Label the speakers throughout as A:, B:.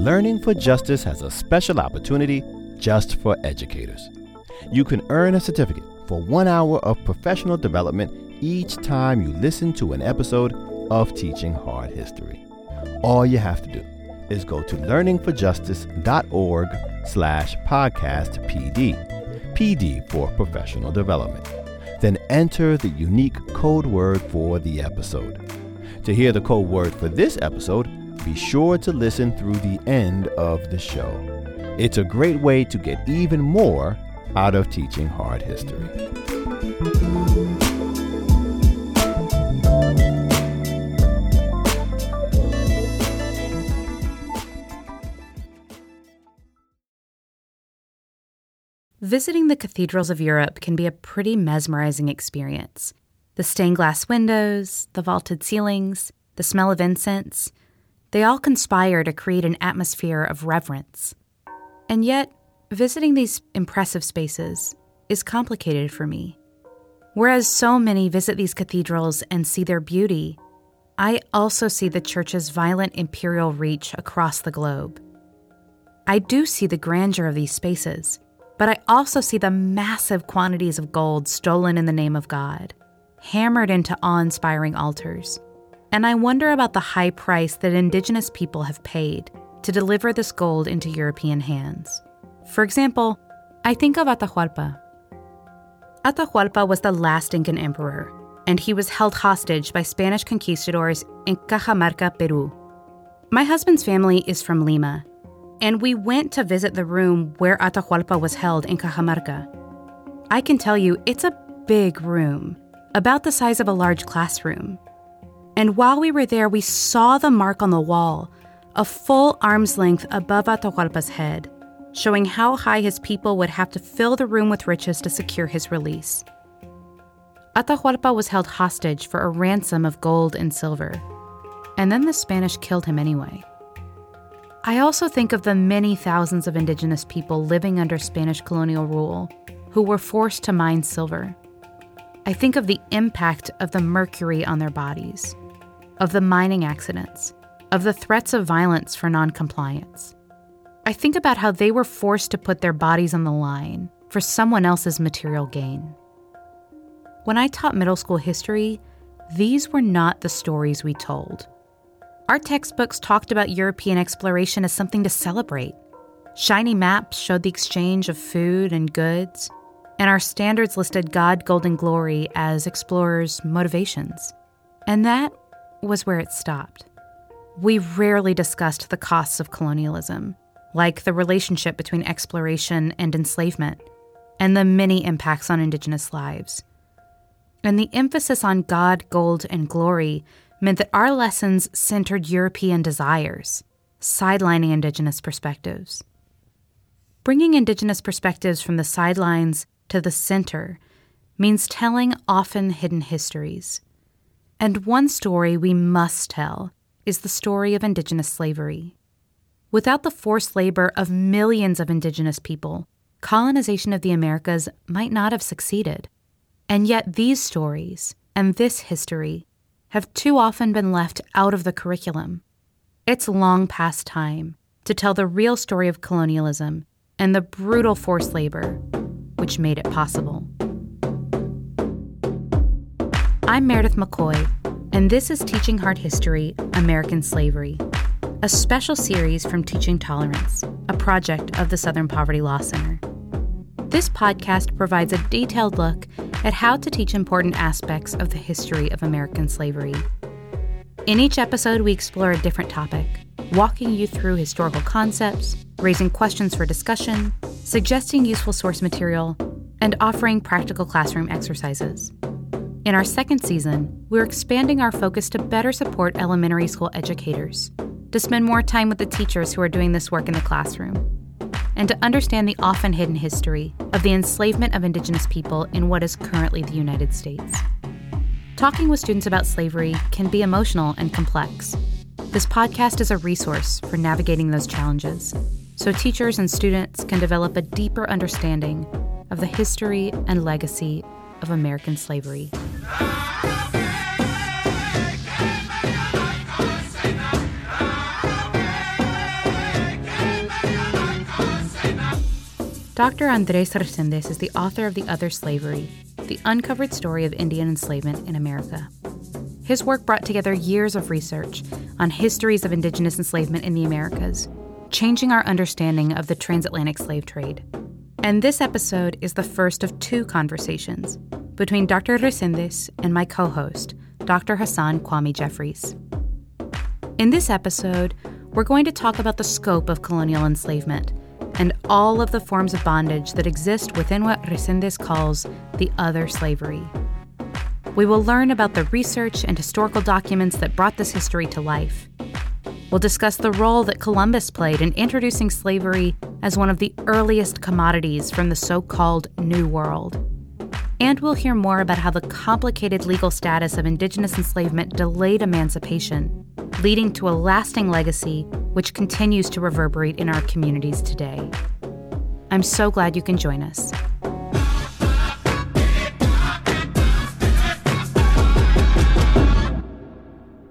A: Learning for Justice has a special opportunity just for educators. You can earn a certificate for one hour of professional development each time you listen to an episode of Teaching Hard History. All you have to do is go to learningforjustice.org slash podcast PD, PD for professional development. Then enter the unique code word for the episode. To hear the code word for this episode, be sure to listen through the end of the show. It's a great way to get even more out of teaching hard history.
B: Visiting the cathedrals of Europe can be a pretty mesmerizing experience. The stained glass windows, the vaulted ceilings, the smell of incense, they all conspire to create an atmosphere of reverence. And yet, visiting these impressive spaces is complicated for me. Whereas so many visit these cathedrals and see their beauty, I also see the church's violent imperial reach across the globe. I do see the grandeur of these spaces, but I also see the massive quantities of gold stolen in the name of God, hammered into awe inspiring altars. And I wonder about the high price that indigenous people have paid to deliver this gold into European hands. For example, I think of Atahualpa. Atahualpa was the last Incan emperor, and he was held hostage by Spanish conquistadors in Cajamarca, Peru. My husband's family is from Lima, and we went to visit the room where Atahualpa was held in Cajamarca. I can tell you, it's a big room, about the size of a large classroom. And while we were there, we saw the mark on the wall, a full arm's length above Atahualpa's head, showing how high his people would have to fill the room with riches to secure his release. Atahualpa was held hostage for a ransom of gold and silver, and then the Spanish killed him anyway. I also think of the many thousands of indigenous people living under Spanish colonial rule who were forced to mine silver. I think of the impact of the mercury on their bodies, of the mining accidents, of the threats of violence for noncompliance. I think about how they were forced to put their bodies on the line for someone else's material gain. When I taught middle school history, these were not the stories we told. Our textbooks talked about European exploration as something to celebrate. Shiny maps showed the exchange of food and goods, and our standards listed God, gold, and glory as explorers' motivations. And that was where it stopped. We rarely discussed the costs of colonialism, like the relationship between exploration and enslavement, and the many impacts on Indigenous lives. And the emphasis on God, gold, and glory meant that our lessons centered European desires, sidelining Indigenous perspectives. Bringing Indigenous perspectives from the sidelines to the center means telling often hidden histories. And one story we must tell is the story of Indigenous slavery. Without the forced labor of millions of Indigenous people, colonization of the Americas might not have succeeded. And yet, these stories and this history have too often been left out of the curriculum. It's long past time to tell the real story of colonialism and the brutal forced labor which made it possible. I'm Meredith McCoy, and this is Teaching Hard History American Slavery a special series from Teaching Tolerance, a project of the Southern Poverty Law Center. This podcast provides a detailed look at how to teach important aspects of the history of American slavery. In each episode, we explore a different topic, walking you through historical concepts, raising questions for discussion, suggesting useful source material, and offering practical classroom exercises. In our second season, we're expanding our focus to better support elementary school educators to spend more time with the teachers who are doing this work in the classroom, and to understand the often hidden history of the enslavement of Indigenous people in what is currently the United States. Talking with students about slavery can be emotional and complex. This podcast is a resource for navigating those challenges so teachers and students can develop a deeper understanding of the history and legacy of American slavery. Dr. Andres Resendez is the author of The Other Slavery, the uncovered story of Indian enslavement in America. His work brought together years of research on histories of indigenous enslavement in the Americas, changing our understanding of the transatlantic slave trade. And this episode is the first of two conversations between Dr. Reséndez and my co host, Dr. Hasan Kwame Jeffries. In this episode, we're going to talk about the scope of colonial enslavement and all of the forms of bondage that exist within what Reséndez calls the other slavery. We will learn about the research and historical documents that brought this history to life. We'll discuss the role that Columbus played in introducing slavery as one of the earliest commodities from the so called New World. And we'll hear more about how the complicated legal status of indigenous enslavement delayed emancipation, leading to a lasting legacy which continues to reverberate in our communities today. I'm so glad you can join us.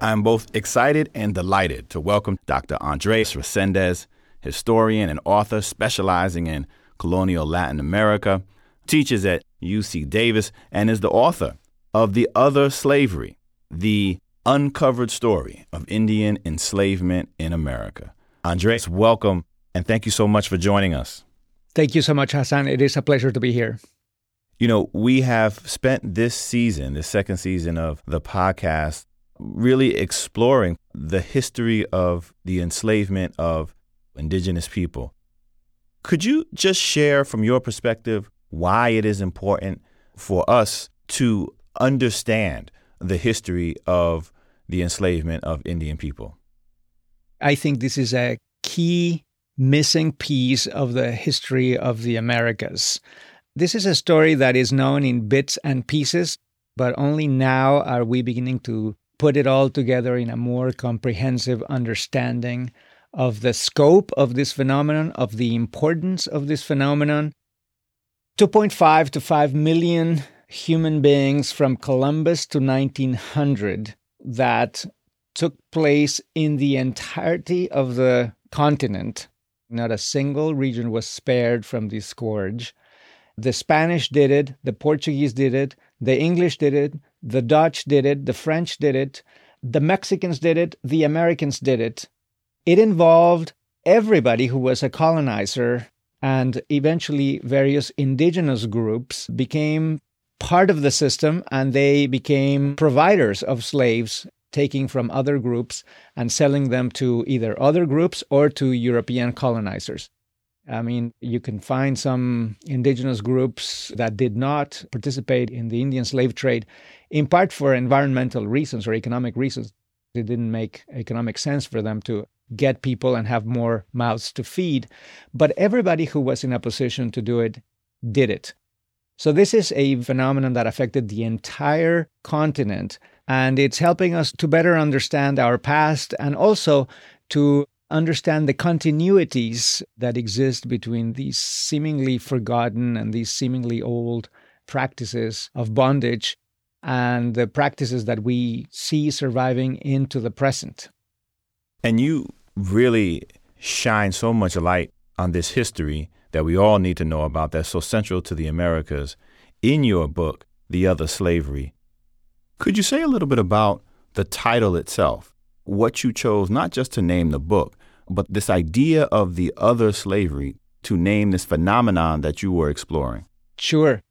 A: I'm both excited and delighted to welcome Dr. Andres Reséndez, historian and author specializing in colonial Latin America, teaches at UC Davis, and is the author of The Other Slavery, the uncovered story of Indian enslavement in America. Andres, welcome, and thank you so much for joining us.
C: Thank you so much, Hasan. It is a pleasure to be here.
A: You know, we have spent this season, the second season of the podcast, really exploring the history of the enslavement of indigenous people. Could you just share from your perspective why it is important for us to understand the history of the enslavement of Indian people?
C: I think this is a key missing piece of the history of the Americas. This is a story that is known in bits and pieces, but only now are we beginning to put it all together in a more comprehensive understanding of the scope of this phenomenon, of the importance of this phenomenon. 2.5 to 5 million human beings from Columbus to 1900 that took place in the entirety of the continent. Not a single region was spared from this scourge. The Spanish did it, the Portuguese did it, the English did it, the Dutch did it, the French did it, the Mexicans did it, the Americans did it. It involved everybody who was a colonizer, and eventually various indigenous groups became part of the system and they became providers of slaves taking from other groups and selling them to either other groups or to European colonizers. I mean, you can find some indigenous groups that did not participate in the Indian slave trade, in part for environmental reasons or economic reasons. It didn't make economic sense for them to get people and have more mouths to feed. But everybody who was in a position to do it did it. So, this is a phenomenon that affected the entire continent, and it's helping us to better understand our past and also to understand the continuities that exist between these seemingly forgotten and these seemingly old practices of bondage and the practices that we see surviving into the present.
A: And you really shine so much light on this history that we all need to know about that's so central to the Americas in your book, The Other Slavery. Could you say a little bit about the title itself? What you chose not just to name the book, but this idea of the other slavery to name this phenomenon that you were exploring?
C: Sure.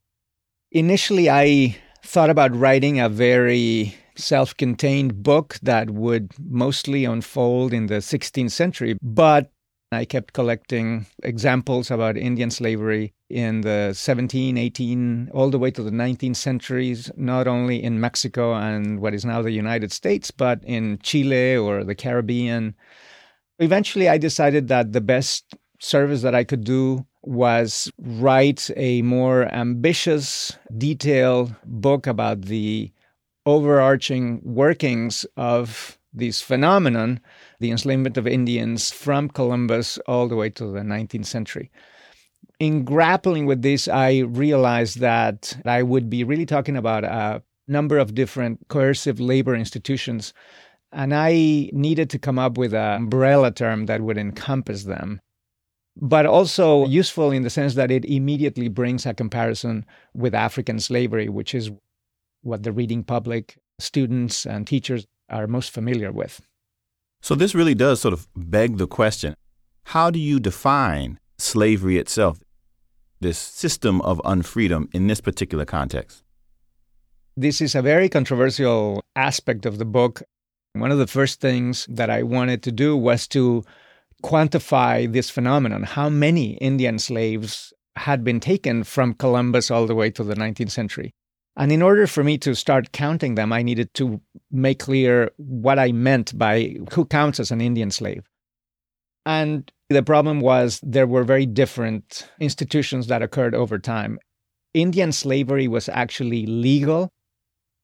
C: Initially, I thought about writing a very self contained book that would mostly unfold in the 16th century, but I kept collecting examples about Indian slavery in the 17, 18, all the way to the 19th centuries, not only in Mexico and what is now the United States, but in Chile or the Caribbean. Eventually, I decided that the best service that I could do was write a more ambitious, detailed book about the overarching workings of this phenomenon, the enslavement of Indians from Columbus all the way to the 19th century. In grappling with this, I realized that I would be really talking about a number of different coercive labor institutions, and I needed to come up with an umbrella term that would encompass them. But also useful in the sense that it immediately brings a comparison with African slavery, which is what the reading public, students, and teachers are most familiar with.
A: So, this really does sort of beg the question how do you define slavery itself, this system of unfreedom in this particular context?
C: This is a very controversial aspect of the book. One of the first things that I wanted to do was to quantify this phenomenon how many Indian slaves had been taken from Columbus all the way to the 19th century. And in order for me to start counting them, I needed to make clear what I meant by who counts as an Indian slave. And the problem was there were very different institutions that occurred over time. Indian slavery was actually legal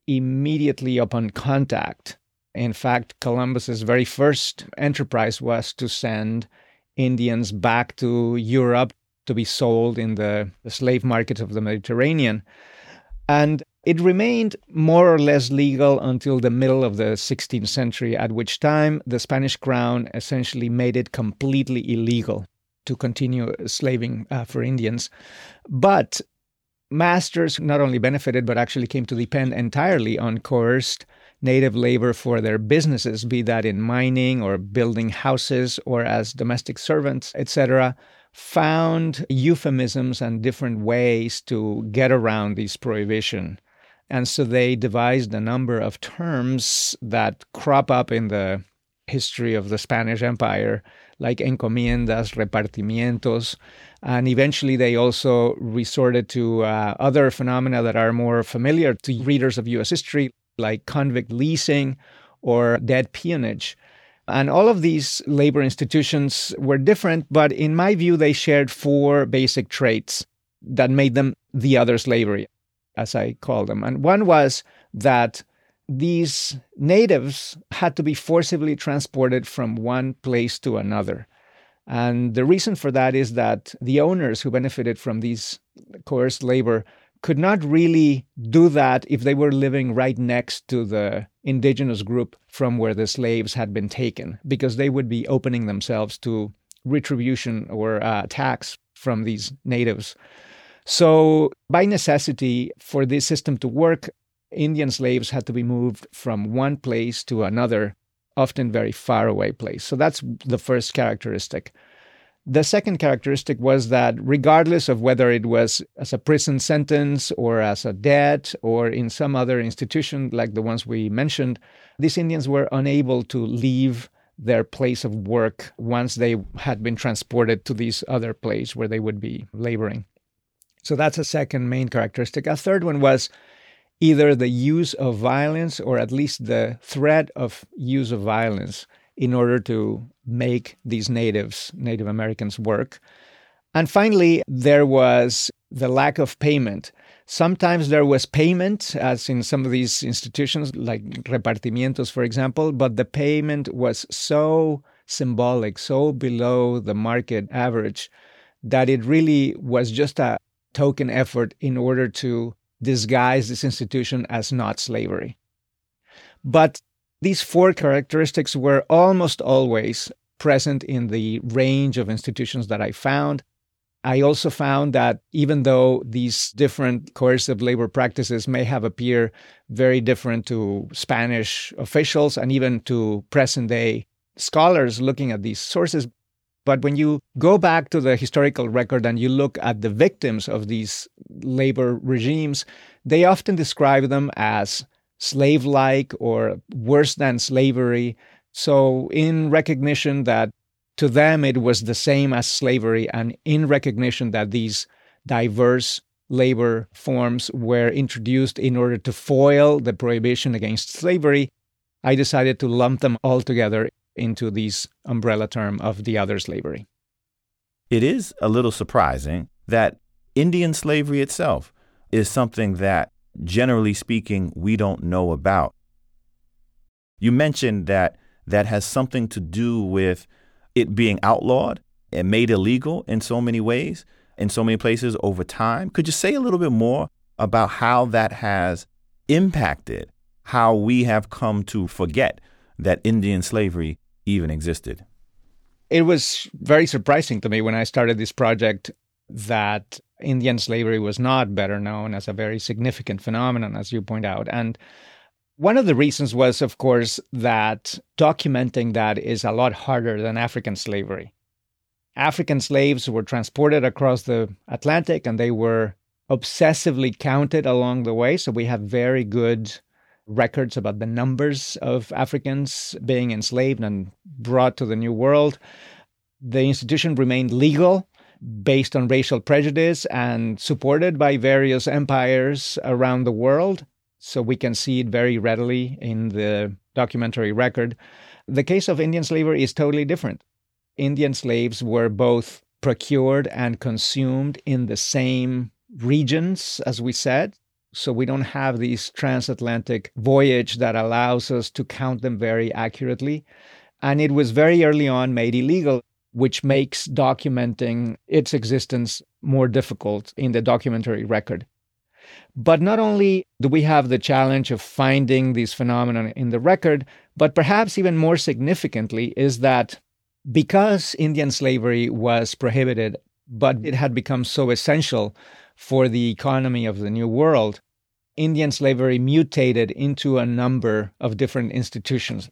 C: immediately upon contact. In fact, Columbus's very first enterprise was to send Indians back to Europe to be sold in the, slave markets of the Mediterranean. And it remained more or less legal until the middle of the 16th century, at which time the Spanish crown essentially made it completely illegal to continue slaving uh, for Indians. But masters not only benefited, but actually came to depend entirely on coerced native labor for their businesses, be that in mining or building houses or as domestic servants, etc found euphemisms and different ways to get around this prohibition. And so they devised a number of terms that crop up in the history of the Spanish Empire, like encomiendas, repartimientos. And eventually they also resorted to uh, other phenomena that are more familiar to readers of US history, like convict leasing or debt peonage. And all of these labor institutions were different, but in my view, they shared four basic traits that made them the other slavery, as I call them. And one was that these natives had to be forcibly transported from one place to another. And the reason for that is that the owners who benefited from these coerced labor could not really do that if they were living right next to the indigenous group from where the slaves had been taken, because they would be opening themselves to retribution or uh, attacks from these natives. So, by necessity, for this system to work, Indian slaves had to be moved from one place to another, often very far away place. So, that's the first characteristic. The second characteristic was that, regardless of whether it was as a prison sentence or as a debt or in some other institution like the ones we mentioned, these Indians were unable to leave their place of work once they had been transported to this other place where they would be laboring. So that's a second main characteristic. A third one was either the use of violence or at least the threat of use of violence in order to make these natives, Native Americans, work. And finally, there was the lack of payment. Sometimes there was payment, as in some of these institutions, like repartimientos, for example, but the payment was so symbolic, so below the market average, that it really was just a token effort in order to disguise this institution as not slavery. But these four characteristics were almost always present in the range of institutions that I found. I also found that even though these different coercive labor practices may have appeared very different to Spanish officials and even to present day scholars looking at these sources, but when you go back to the historical record and you look at the victims of these labor regimes, they often describe them as slave like or worse than slavery. So, in recognition that to them it was the same as slavery, and in recognition that these diverse labor forms were introduced in order to foil the prohibition against slavery, I decided to lump them all together into this umbrella term of the other slavery.
A: It is a little surprising that Indian slavery itself is something that generally speaking, we don't know about. You mentioned that that has something to do with it being outlawed and made illegal in so many ways, in so many places over time. Could you say a little bit more about how that has impacted how we have come to forget that Indian slavery even existed?
C: It was very surprising to me when I started this project that Indian slavery was not better known as a very significant phenomenon, as you point out. And one of the reasons was, of course, that documenting that is a lot harder than African slavery. African slaves were transported across the Atlantic and they were obsessively counted along the way. So we have very good records about the numbers of Africans being enslaved and brought to the New World. The institution remained legal based on racial prejudice and supported by various empires around the world. So we can see it very readily in the documentary record. The case of Indian slavery is totally different. Indian slaves were both procured and consumed in the same regions, as we said. So we don't have this transatlantic voyage that allows us to count them very accurately. And it was very early on made illegal, which makes documenting its existence more difficult in the documentary record. But not only do we have the challenge of finding these phenomena in the record, but perhaps even more significantly is that because Indian slavery was prohibited, but it had become so essential for the economy of the New World, Indian slavery mutated into a number of different institutions.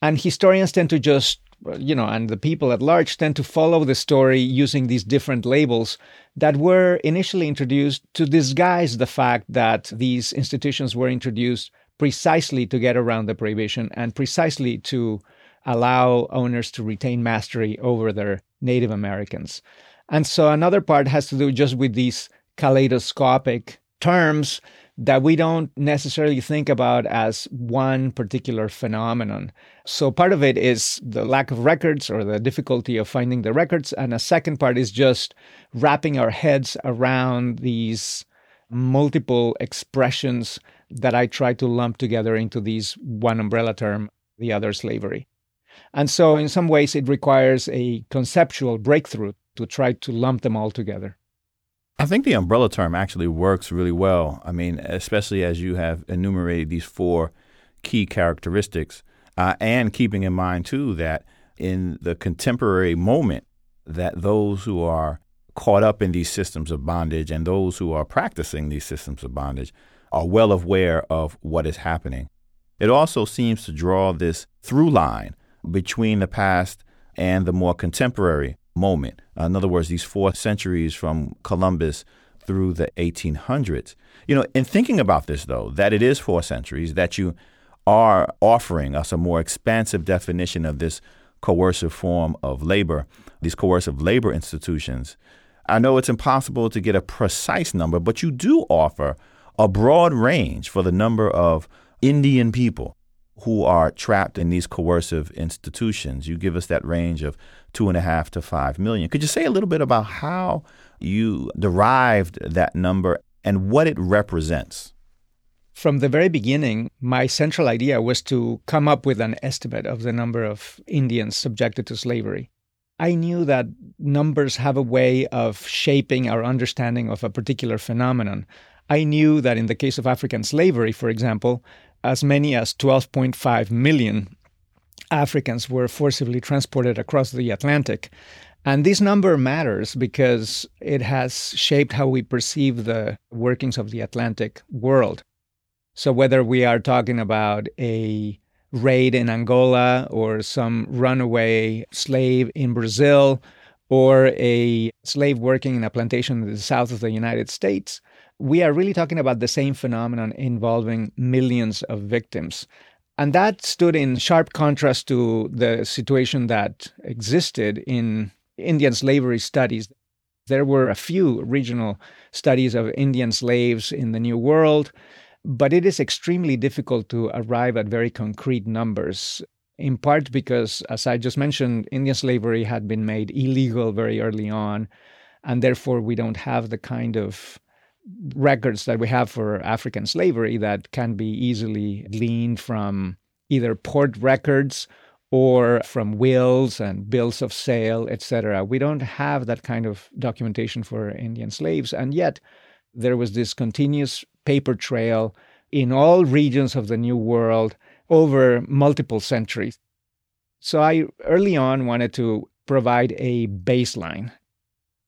C: And historians tend to just, you know, and the people at large tend to follow the story using these different labels that were initially introduced to disguise the fact that these institutions were introduced precisely to get around the prohibition and precisely to allow owners to retain mastery over their Native Americans. And so another part has to do just with these kaleidoscopic terms that we don't necessarily think about as one particular phenomenon. So part of it is the lack of records or the difficulty of finding the records. And a second part is just wrapping our heads around these multiple expressions that I try to lump together into these one umbrella term, the other slavery. And so in some ways it requires a conceptual breakthrough to try to lump them all together.
A: I think the umbrella term actually works really well. I mean, especially as you have enumerated these four key characteristics, uh, and keeping in mind too that in the contemporary moment, that those who are caught up in these systems of bondage and those who are practicing these systems of bondage are well aware of what is happening. It also seems to draw this through line between the past and the more contemporary moment. In other words, these four centuries from Columbus through the 1800s. You know, in thinking about this, though, that it is four centuries, that you are offering us a more expansive definition of this coercive form of labor, these coercive labor institutions. I know it's impossible to get a precise number, but you do offer a broad range for the number of Indian people who are trapped in these coercive institutions. You give us that range of two and a half to five million. Could you say a little bit about how you derived that number and what it represents?
C: From the very beginning, my central idea was to come up with an estimate of the number of Indians subjected to slavery. I knew that numbers have a way of shaping our understanding of a particular phenomenon. I knew that in the case of African slavery, for example, as many as 12.5 million Africans were forcibly transported across the Atlantic. And this number matters because it has shaped how we perceive the workings of the Atlantic world. So, whether we are talking about a raid in Angola or some runaway slave in Brazil or a slave working in a plantation in the south of the United States, we are really talking about the same phenomenon involving millions of victims. And that stood in sharp contrast to the situation that existed in Indian slavery studies. There were a few regional studies of Indian slaves in the New World, but it is extremely difficult to arrive at very concrete numbers, in part because, as I just mentioned, Indian slavery had been made illegal very early on, and therefore we don't have the kind of records that we have for African slavery that can be easily gleaned from either port records or from wills and bills of sale, etc. We don't have that kind of documentation for Indian slaves, and yet there was this continuous paper trail in all regions of the New World over multiple centuries. So I early on wanted to provide a baseline.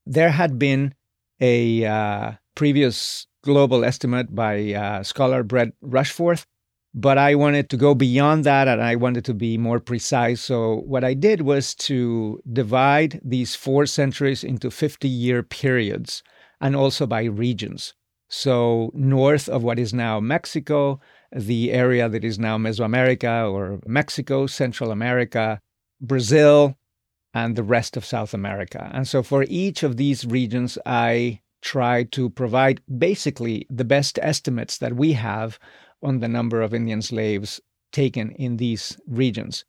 C: There had been a uh, previous global estimate by uh, scholar Brett Rushforth, but I wanted to go beyond that and I wanted to be more precise. So, what I did was to divide these four centuries into 50 year periods and also by regions. So, north of what is now Mexico, the area that is now Mesoamerica or Mexico, Central America, Brazil, and the rest of South America. And so for each of these regions, I try to provide basically the best estimates that we have on the number of Indian slaves taken in these regions.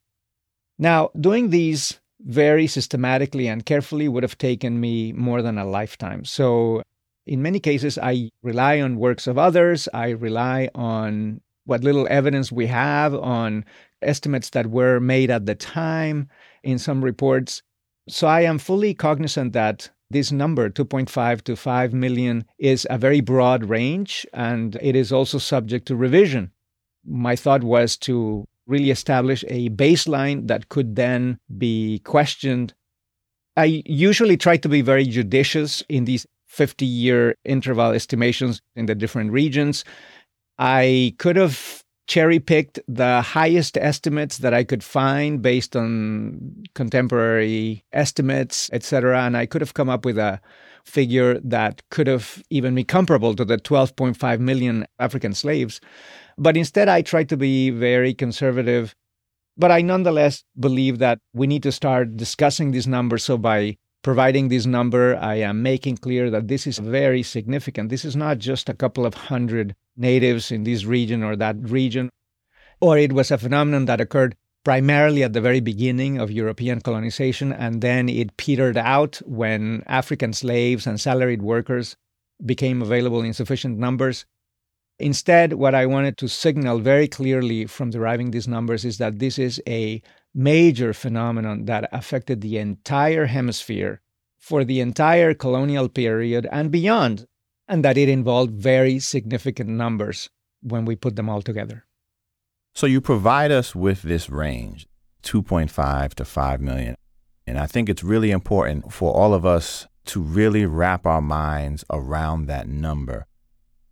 C: Now, doing these very systematically and carefully would have taken me more than a lifetime. So, in many cases, I rely on works of others, I rely on what little evidence we have on estimates that were made at the time in some reports. So I am fully cognizant that this number, 2.5 to 5 million, is a very broad range and it is also subject to revision. My thought was to really establish a baseline that could then be questioned. I usually try to be very judicious in these 50 year interval estimations in the different regions I could have cherry picked the highest estimates that I could find based on contemporary estimates, etc. And I could have come up with a figure that could have even been comparable to the 12.5 million African slaves. But instead, I tried to be very conservative. But I nonetheless believe that we need to start discussing these numbers. So by providing this number, I am making clear that this is very significant. This is not just a couple of hundred natives in this region or that region, or it was a phenomenon that occurred primarily at the very beginning of European colonization, and then it petered out when African slaves and salaried workers became available in sufficient numbers. Instead, what I wanted to signal very clearly from deriving these numbers is that this is a major phenomenon that affected the entire hemisphere for the entire colonial period and beyond, and that it involved very significant numbers when we put them all together.
A: So you provide us with this range, 2.5 to 5 million. And I think it's really important for all of us to really wrap our minds around that number.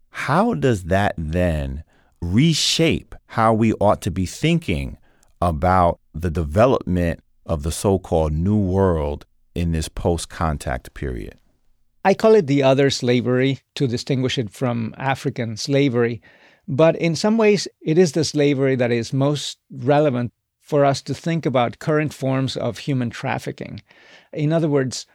A: How does that then reshape how we ought to be thinking about the development of the so called New World in this post contact period?
C: I call it the other slavery to distinguish it from African slavery. But in some ways, it is the slavery that is most relevant for us to think about current forms of human trafficking. In other words,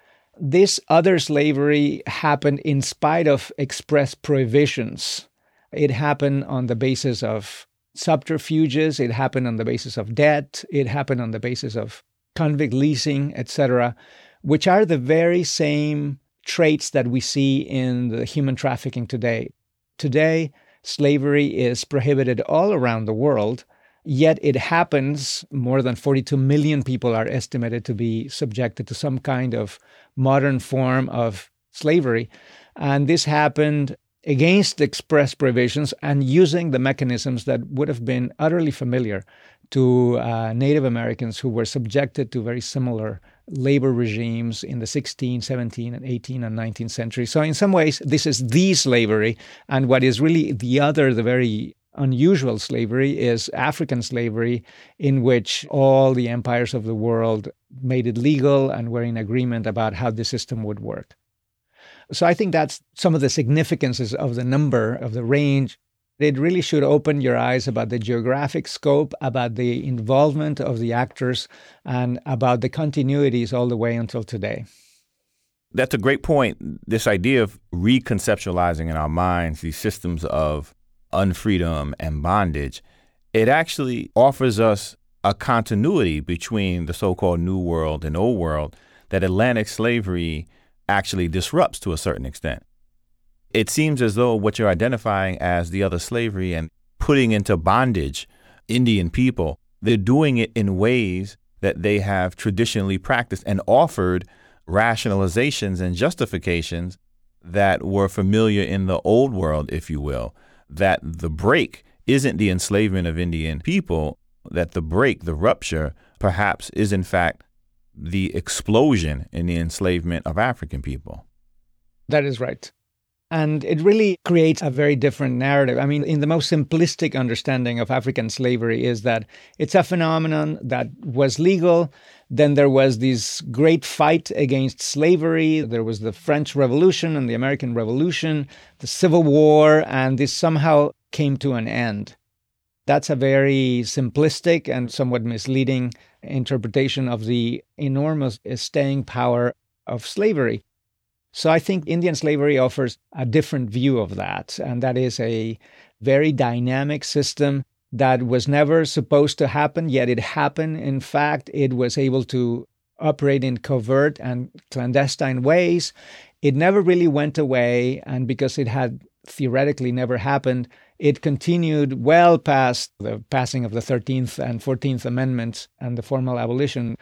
C: this other slavery happened in spite of express prohibitions. It happened on the basis of subterfuges. It happened on the basis of debt. It happened on the basis of convict leasing, etc., which are the very same traits that we see in the human trafficking today. Today, slavery is prohibited all around the world, yet it happens. More than 42 million people are estimated to be subjected to some kind of modern form of slavery. And this happened against express provisions and using the mechanisms that would have been utterly familiar to uh, Native Americans who were subjected to very similar labor regimes in the 16th, 17th, and 18th and 19th century. So, in some ways, this is the slavery. And what is really the other, the very unusual slavery, is African slavery, in which all the empires of the world made it legal and were in agreement about how the system would work. So I think that's some of the significances of the number, of the range. It really should open your eyes about the geographic scope, about the involvement of the actors, and about the continuities all the way until today.
A: That's a great point. This idea of reconceptualizing in our minds these systems of unfreedom and bondage, it actually offers us a continuity between the so called New World and Old World that Atlantic slavery actually disrupts to a certain extent. It seems as though what you're identifying as the other slavery and putting into bondage Indian people, they're doing it in ways that they have traditionally practiced and offered rationalizations and justifications that were familiar in the old world, if you will, that the break isn't the enslavement of Indian people, that the break, the rupture, perhaps is in fact the explosion in the enslavement of African people.
C: That is right. And it really creates a very different narrative. I mean, in the most simplistic understanding of African slavery, is that it's a phenomenon that was legal. Then there was this great fight against slavery. There was the French Revolution and the American Revolution, the Civil War, and this somehow came to an end. That's a very simplistic and somewhat misleading interpretation of the enormous eh, staying power of slavery. So I think Indian slavery offers a different view of that. And that is a very dynamic system that was never supposed to happen, yet it happened. In fact, it was able to operate in covert and clandestine ways. It never really went away. And because it had theoretically never happened, it continued well past the passing of the 13th and 14th Amendments and the formal abolition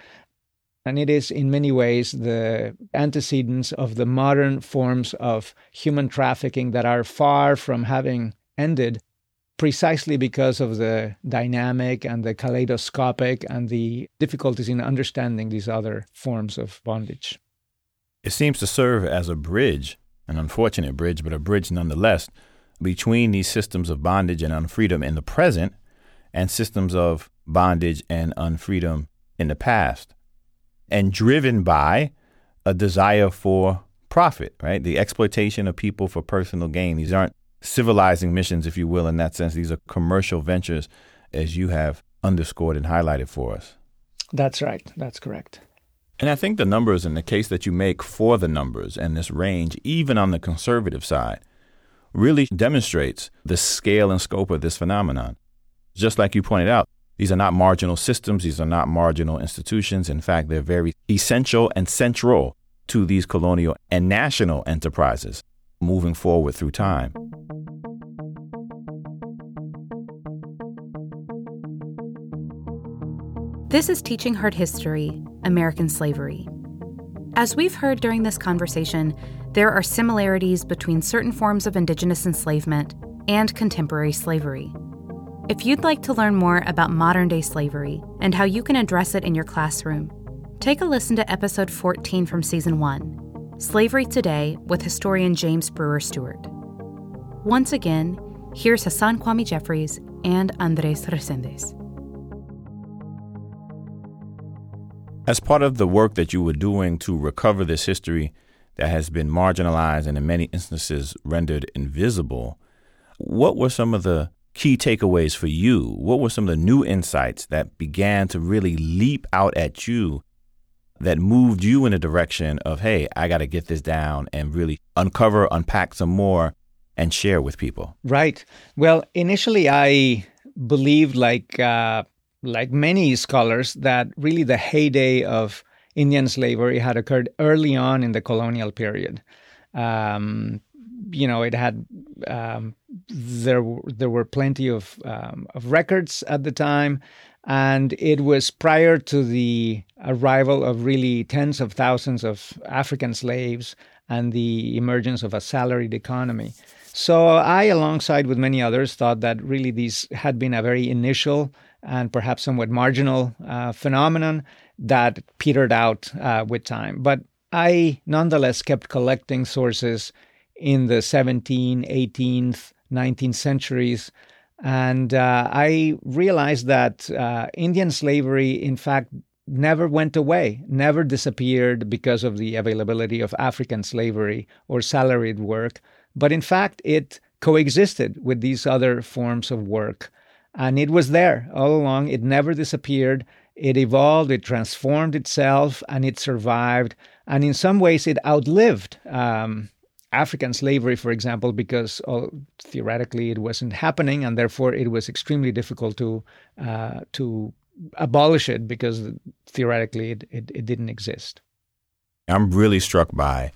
C: and it is, in many ways, the antecedents of the modern forms of human trafficking that are far from having ended precisely because of the dynamic and the kaleidoscopic and the difficulties in understanding these other forms of bondage.
A: It seems to serve as a bridge, an unfortunate bridge, but a bridge nonetheless, between these systems of bondage and unfreedom in the present and systems of bondage and unfreedom in the past and driven by a desire for profit, right? The exploitation of people for personal gain. These aren't civilizing missions, if you will, in that sense. These are commercial ventures, as you have underscored and highlighted for us.
C: That's right. That's correct.
A: And I think the numbers and the case that you make for the numbers and this range, even on the conservative side, really demonstrates the scale and scope of this phenomenon. Just like you pointed out, these are not marginal systems, these are not marginal institutions. In fact, they're very essential and central to these colonial and national enterprises moving forward through time.
B: This is Teaching Hard History American Slavery. As we've heard during this conversation, there are similarities between certain forms of indigenous enslavement and contemporary slavery. If you'd like to learn more about modern day slavery and how you can address it in your classroom, take a listen to episode 14 from season 1 Slavery Today with historian James Brewer Stewart. Once again, here's Hasan Kwame Jeffries and Andres Reséndez.
A: As part of the work that you were doing to recover this history that has been marginalized and in many instances rendered invisible, what were some of the key takeaways for you? What were some of the new insights that began to really leap out at you that moved you in a direction of, hey, I got to get this down and really uncover, unpack some more and share with people?
C: Right. Well, initially, I believed, like, uh, like many scholars, that really the heyday of Indian slavery had occurred early on in the colonial period. Um, you know, it had um, there there were plenty of um, of records at the time, and it was prior to the arrival of really tens of thousands of African slaves and the emergence of a salaried economy. So I, alongside with many others, thought that really these had been a very initial and perhaps somewhat marginal uh, phenomenon that petered out uh, with time. But I nonetheless kept collecting sources in the 17th, 18th, 19th centuries. And uh, I realized that uh, Indian slavery, in fact, never went away, never disappeared because of the availability of African slavery or salaried work. But in fact, it coexisted with these other forms of work. And it was there all along. It never disappeared. It evolved, it transformed itself, and it survived. And in some ways, it outlived um, African slavery, for example, because uh, theoretically it wasn't happening, and therefore it was extremely difficult to uh, to abolish it because theoretically it, it, it didn't exist.
A: I'm really struck by,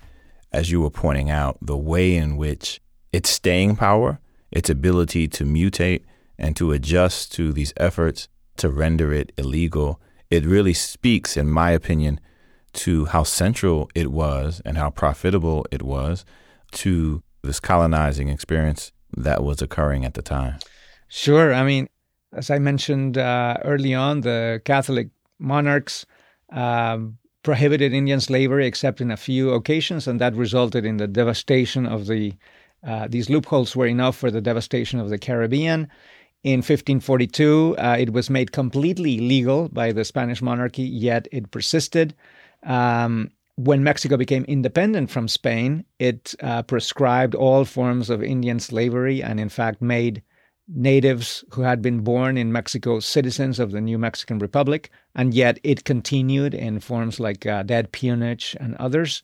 A: as you were pointing out, the way in which its staying power, its ability to mutate and to adjust to these efforts to render it illegal, it really speaks, in my opinion, to how central it was and how profitable it was to this colonizing experience that was occurring at the time?
C: Sure. I mean, as I mentioned uh, early on, the Catholic monarchs um, prohibited Indian slavery except in a few occasions, and that resulted in the devastation of the. Uh, these loopholes were enough for the devastation of the Caribbean. In 1542, uh, it was made completely legal by the Spanish monarchy, yet it persisted. Um, when Mexico became independent from Spain, it uh, prescribed all forms of Indian slavery and, in fact, made natives who had been born in Mexico citizens of the new Mexican Republic, and yet it continued in forms like uh, debt peonage and others.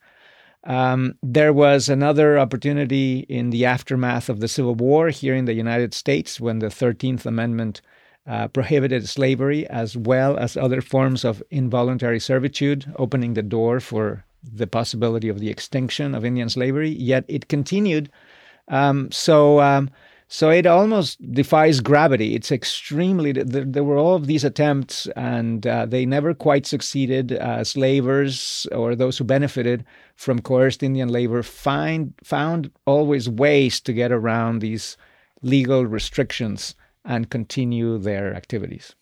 C: Um, there was another opportunity in the aftermath of the Civil War here in the United States when the 13th Amendment uh, prohibited slavery as well as other forms of involuntary servitude, opening the door for the possibility of the extinction of Indian slavery. Yet it continued. Um, so um, so it almost defies gravity. It's extremely, there, there were all of these attempts and uh, they never quite succeeded. Uh, slavers or those who benefited from coerced Indian labor find, found always ways to get around these legal restrictions and continue their activities.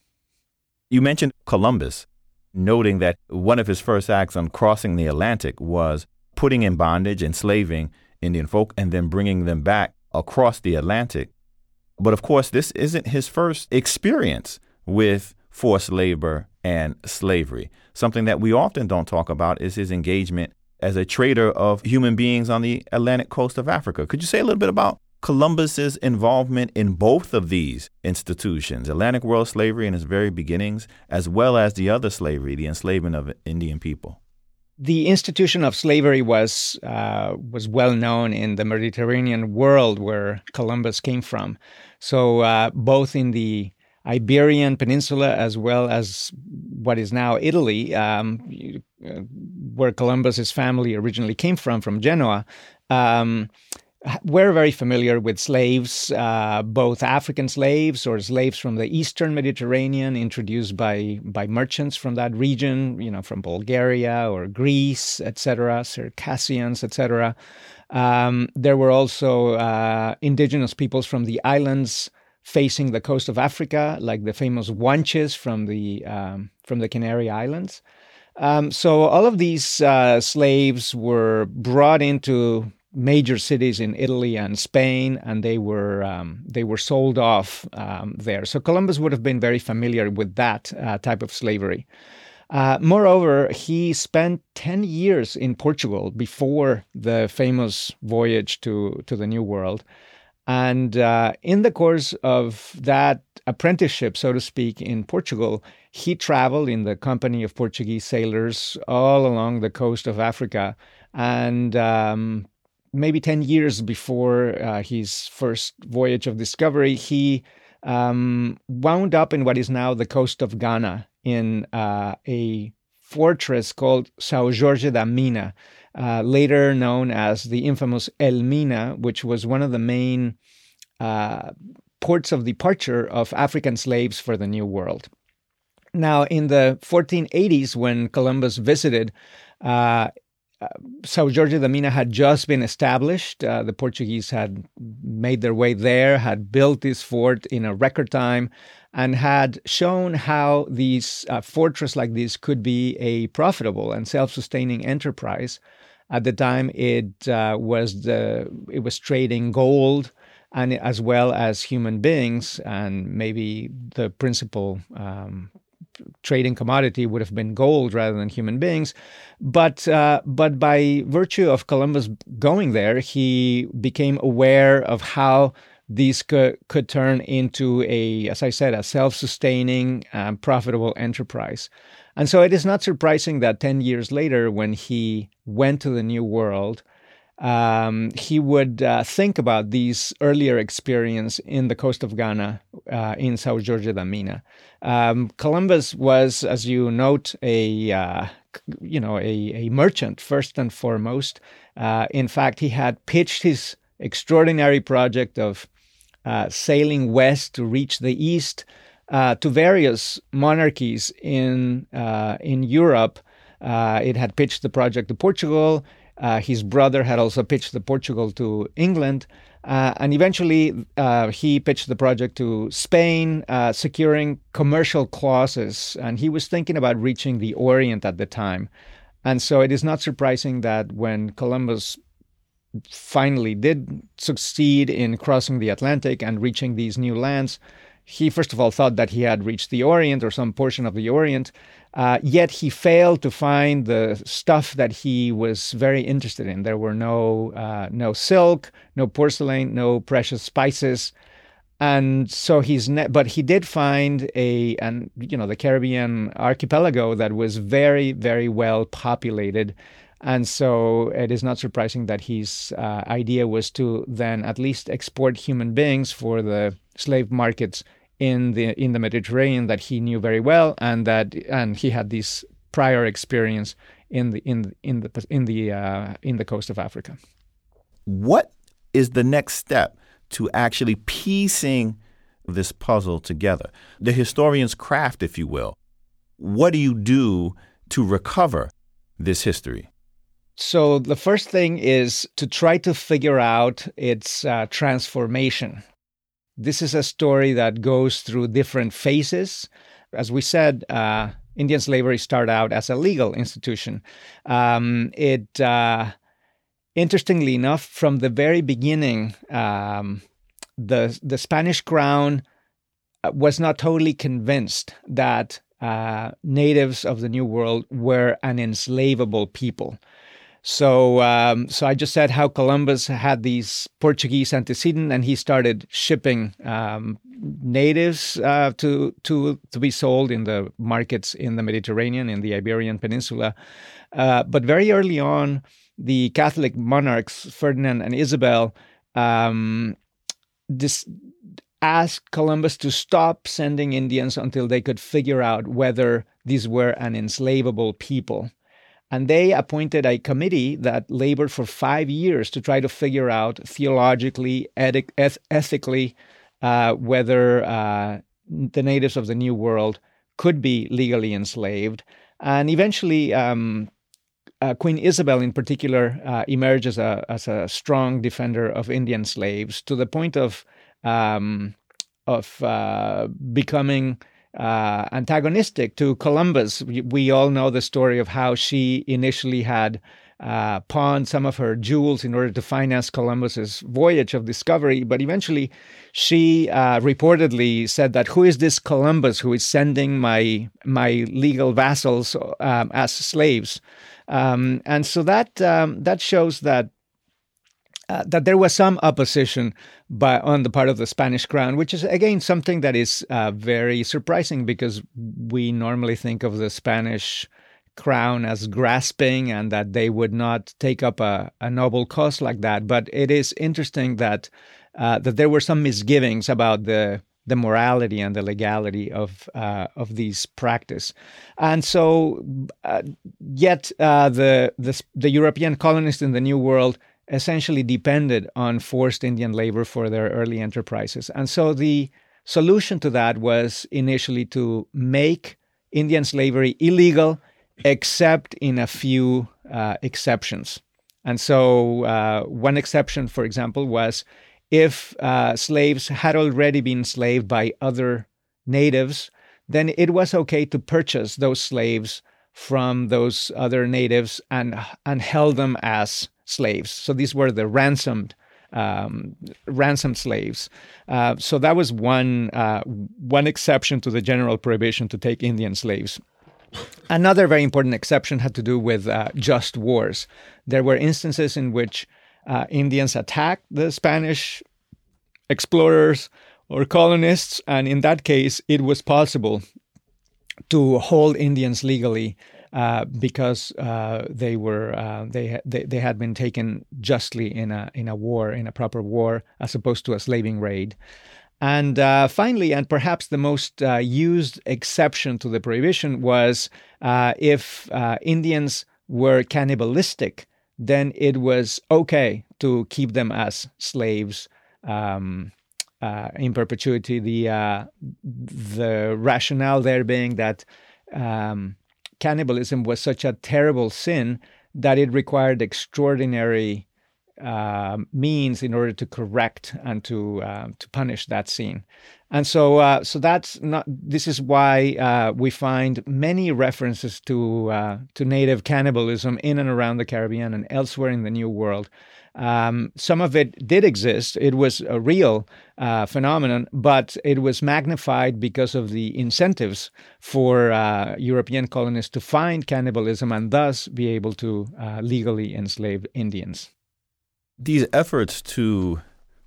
A: You mentioned Columbus, noting that one of his first acts on crossing the Atlantic was putting in bondage, enslaving Indian folk, and then bringing them back across the Atlantic. But of course, this isn't his first experience with forced labor and slavery. Something that we often don't talk about is his engagement as a trader of human beings on the Atlantic coast of Africa. Could you say a little bit about Columbus's involvement in both of these institutions, Atlantic world slavery in its very beginnings, as well as the other slavery, the enslavement of Indian people?
C: The institution of slavery was uh, was well known in the Mediterranean world where Columbus came from. So uh, both in the Iberian Peninsula as well as what is now Italy, um, uh, where Columbus's family originally came from, from Genoa. Um, we're very familiar with slaves, uh, both African slaves or slaves from the Eastern Mediterranean, introduced by by merchants from that region, you know, from Bulgaria or Greece, etc., Circassians, etc. Um, there were also uh, indigenous peoples from the islands facing the coast of Africa, like the famous Guanches from the um, from the Canary Islands. Um, so all of these uh, slaves were brought into major cities in Italy and Spain, and they were um, they were sold off um, there. So Columbus would have been very familiar with that uh, type of slavery. Uh, moreover, he spent 10 years in Portugal before the famous voyage to, to the New World. And uh, in the course of that apprenticeship, so to speak, in Portugal, he traveled in the company of Portuguese sailors all along the coast of Africa and um, maybe 10 years before uh, his first voyage of discovery, he um, wound up in what is now the coast of Ghana in uh, a fortress called Sao Jorge da Mina, uh, later known as the infamous Elmina, which was one of the main uh, ports of departure of African slaves for the New World. Now, in the 1480s, when Columbus visited, uh, Sao Jorge da Mina had just been established. Uh, the Portuguese had made their way there, had built this fort in a record time, and had shown how these uh, fortress like this could be a profitable and self-sustaining enterprise. At the time, it uh, was the it was trading gold and as well as human beings, and maybe the principal um, trading commodity would have been gold rather than human beings. But uh, but by virtue of Columbus going there, he became aware of how these could, could turn into a, as I said, a self-sustaining, um, profitable enterprise. And so it is not surprising that 10 years later, when he went to the New World, um, he would uh, think about these earlier experience in the coast of Ghana uh, in Sao Jorge da Mina. Um, Columbus was, as you note, a uh, you know a, a merchant first and foremost. Uh, in fact, he had pitched his extraordinary project of uh, sailing west to reach the east uh, to various monarchies in in Europe. it had pitched the project to Portugal. Uh, his brother had also pitched the Portugal to England. Uh, and eventually, uh, he pitched the project to Spain, uh, securing commercial clauses. And he was thinking about reaching the Orient at the time. And so it is not surprising that when Columbus finally did succeed in crossing the Atlantic and reaching these new lands, he first of all thought that he had reached the Orient or some portion of the Orient. Uh, yet he failed to find the stuff that he was very interested in. There were no uh, no silk, no porcelain, no precious spices, and so he's ne- but he did find a and you know the Caribbean archipelago that was very very well populated and so it is not surprising that his uh, idea was to then at least export human beings for the slave markets in the in the Mediterranean that he knew very well and that and he had this prior experience in the in in the in the uh, in the coast of Africa.
A: What is the next step? to actually piecing this puzzle together. The historian's craft, if you will. What do you do to recover this history?
C: So, the first thing is to try to figure out its uh, transformation. This is a story that goes through different phases. As we said, uh, Indian slavery started out as a legal institution. Um, it uh, interestingly enough, from the very beginning, um, the the Spanish crown uh, was not totally convinced that uh, natives of the New World were an enslavable people. So, um, so I just said how Columbus had these Portuguese antecedents, and he started shipping um, natives uh, to to to be sold in the markets in the Mediterranean, in the Iberian Peninsula. Uh, but very early on, the Catholic monarchs, Ferdinand and Isabel, um, this asked Columbus to stop sending Indians until they could figure out whether these were an enslavable people. And they appointed a committee that labored for five years to try to figure out theologically, ethi- eth- ethically, uh, whether uh, the natives of the New World could be legally enslaved. And eventually, um, uh, Queen Isabel, in particular, uh, emerges as a, as a strong defender of Indian slaves to the point of um, of uh, becoming uh, antagonistic to Columbus. We, we, all know the story of how she initially had uh, pawned some of her jewels in order to finance Columbus's voyage of discovery, but eventually she uh, reportedly said that who is this Columbus who is sending my my legal vassals um, as slaves? Um, and so that um, that shows that uh, that there was some opposition by on the part of the Spanish crown, which is again something that is uh, very surprising because we normally think of the Spanish crown as grasping and that they would not take up a, a noble cause like that. But it is interesting that uh, that there were some misgivings about the the morality and the legality of uh, of these practice, and so uh, yet uh, the, the the European colonists in the New World essentially depended on forced Indian labor for their early enterprises, and so the solution to that was initially to make Indian slavery illegal, except in a few uh, exceptions. And so, uh, one exception, for example, was if uh, slaves had already been enslaved by other natives, then it was okay to purchase those slaves from those other natives and and held them as slaves. So these were the ransomed um, ransomed slaves. Uh, so that was one uh, one exception to the general prohibition to take Indian slaves. Another very important exception had to do with uh, just wars. There were instances in which uh, Indians attacked the Spanish explorers or colonists, and in that case, it was possible to hold Indians legally uh, because uh, they were uh, they, they they had been taken justly in a in a war in a proper war as opposed to a slaving raid. And uh, finally, and perhaps the most uh, used exception to the prohibition was uh, if Indians were cannibalistic then it was okay to keep them as slaves um, uh, in perpetuity. The uh, the rationale there being that um, cannibalism was such a terrible sin that it required extraordinary uh, means in order to correct and to uh, to punish that sin. And so, uh, so that's not. This is why uh, we find many references to uh, to native cannibalism in and around the Caribbean and elsewhere in the New World. Um, some of it did exist; it was a real uh, phenomenon, but it was magnified because of the incentives for uh, European colonists to find cannibalism and thus be able to uh, legally enslave Indians.
A: These efforts to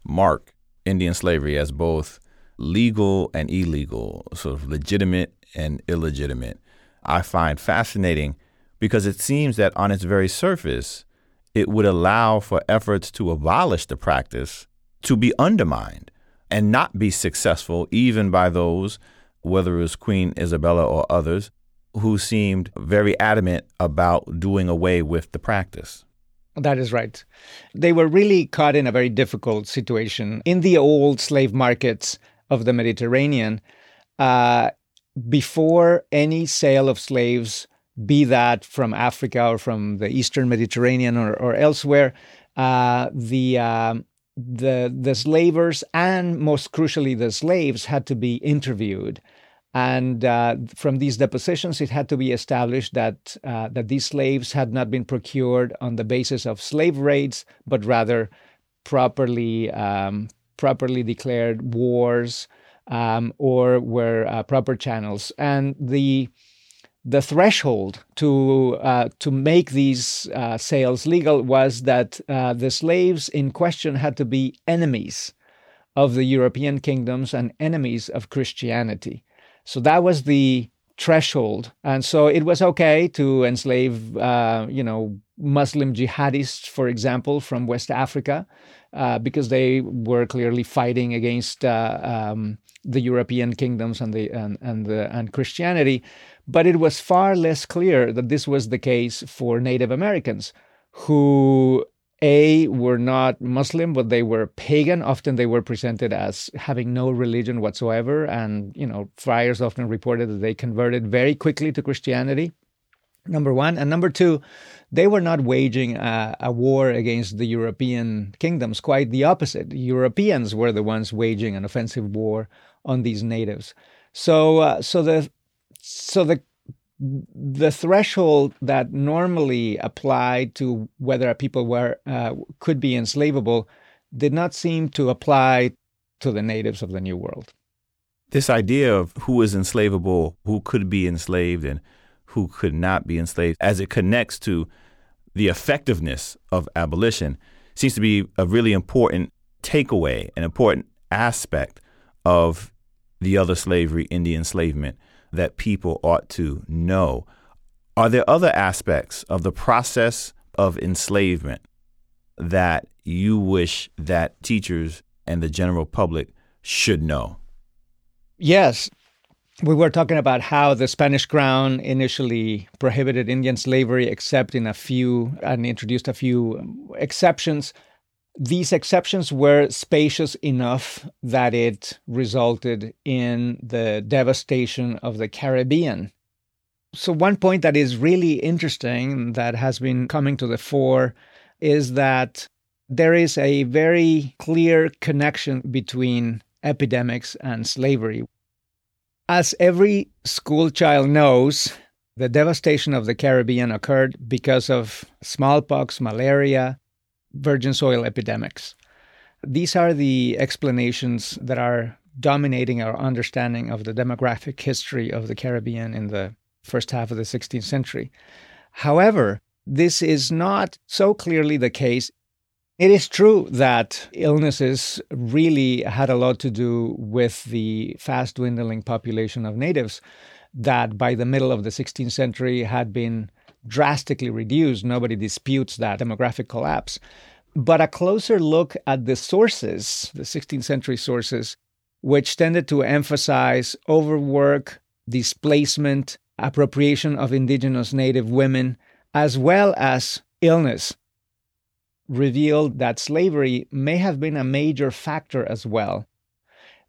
A: mark Indian slavery as both legal and illegal, sort of legitimate and illegitimate, I find fascinating because it seems that on its very surface, it would allow for efforts to abolish the practice to be undermined and not be successful, even by those, whether it was Queen Isabella or others, who seemed very adamant about doing away with the practice.
C: That is right. They were really caught in a very difficult situation. In the old slave markets, of the Mediterranean, uh, before any sale of slaves, be that from Africa or from the Eastern Mediterranean or, or elsewhere, uh, the um, the the slavers and most crucially the slaves had to be interviewed, and uh, from these depositions, it had to be established that uh, that these slaves had not been procured on the basis of slave raids, but rather properly um, properly declared wars um, or were uh, proper channels. And the the threshold to uh, to make these uh, sales legal was that uh, the slaves in question had to be enemies of the European kingdoms and enemies of Christianity. So that was the threshold, and so it was okay to enslave, uh, you know, Muslim jihadists, for example, from West Africa, uh, because they were clearly fighting against uh, um, the European kingdoms and the and and, the, and Christianity. But it was far less clear that this was the case for Native Americans, who a were not Muslim, but they were pagan. Often they were presented as having no religion whatsoever, and you know friars often reported that they converted very quickly to Christianity number one. And number two, they were not waging a, a, war against the European kingdoms. Quite the opposite. Europeans were the ones waging an offensive war on these natives. So, uh, so the so the the threshold that normally applied to whether people were uh, could be enslavable did not seem to apply to the natives of the New World.
A: This idea of who is enslavable, who could be enslaved, and who could not be enslaved as it connects to the effectiveness of abolition seems to be a really important takeaway, an important aspect of the other slavery, Indian enslavement, that people ought to know. Are there other aspects of the process of enslavement that you wish that teachers and the general public should know?
C: Yes we were talking about how the Spanish crown initially prohibited Indian slavery, except in a few, and introduced a few exceptions. These exceptions were spacious enough that it resulted in the devastation of the Caribbean. So, one point that is really interesting that has been coming to the fore is that there is a very clear connection between epidemics and slavery. As every school child knows, the devastation of the Caribbean occurred because of smallpox, malaria, virgin soil epidemics. These are the explanations that are dominating our understanding of the demographic history of the Caribbean in the first half of the 16th century. However, this is not so clearly the case it is true that illnesses really had a lot to do with the fast dwindling population of natives that by the middle of the 16th century had been drastically reduced. Nobody disputes that demographic collapse. But a closer look at the sources, the 16th century sources, which tended to emphasize overwork, displacement, appropriation of indigenous native women, as well as illness revealed that slavery may have been a major factor as well.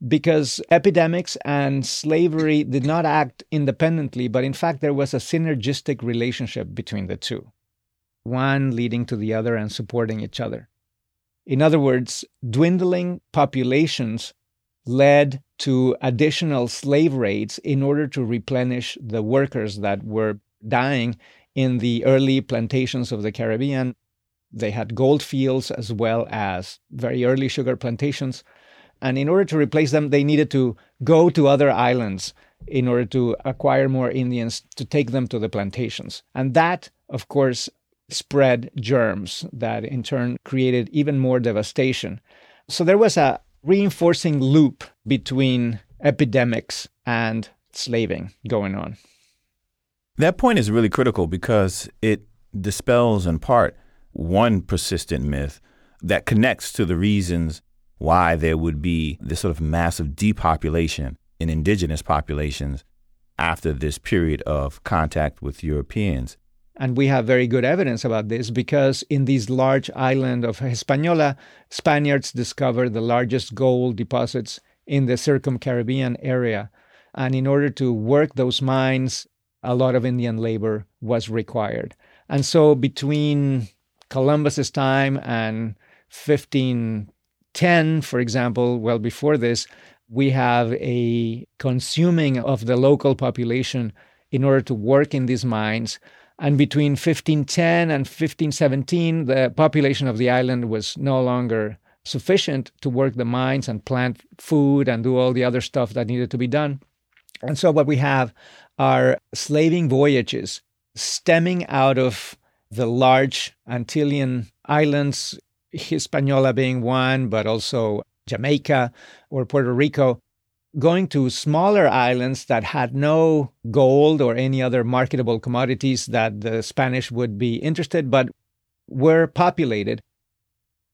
C: Because epidemics and slavery did not act independently, but in fact, there was a synergistic relationship between the two, one leading to the other and supporting each other. In other words, dwindling populations led to additional slave raids in order to replenish the workers that were dying in the early plantations of the Caribbean. They had gold fields as well as very early sugar plantations. And in order to replace them, they needed to go to other islands in order to acquire more Indians to take them to the plantations. And that, of course, spread germs that in turn created even more devastation. So there was a reinforcing loop between epidemics and slaving going on.
A: That point is really critical because it dispels, in part, one persistent myth that connects to the reasons why there would be this sort of massive depopulation in indigenous populations after this period of contact with Europeans.
C: And we have very good evidence about this because in this large island of Hispaniola, Spaniards discovered the largest gold deposits in the circum-Caribbean area. And in order to work those mines, a lot of Indian labor was required. And so between Columbus's time and 1510, for example, well before this, we have a consuming of the local population in order to work in these mines and between 1510 and 1517, the population of the island was no longer sufficient to work the mines and plant food and do all the other stuff that needed to be done. And so, what we have are slaving voyages stemming out of the large Antillean islands, Hispaniola being one, but also Jamaica or Puerto Rico, going to smaller islands that had no gold or any other marketable commodities that the Spanish would be interested, but were populated.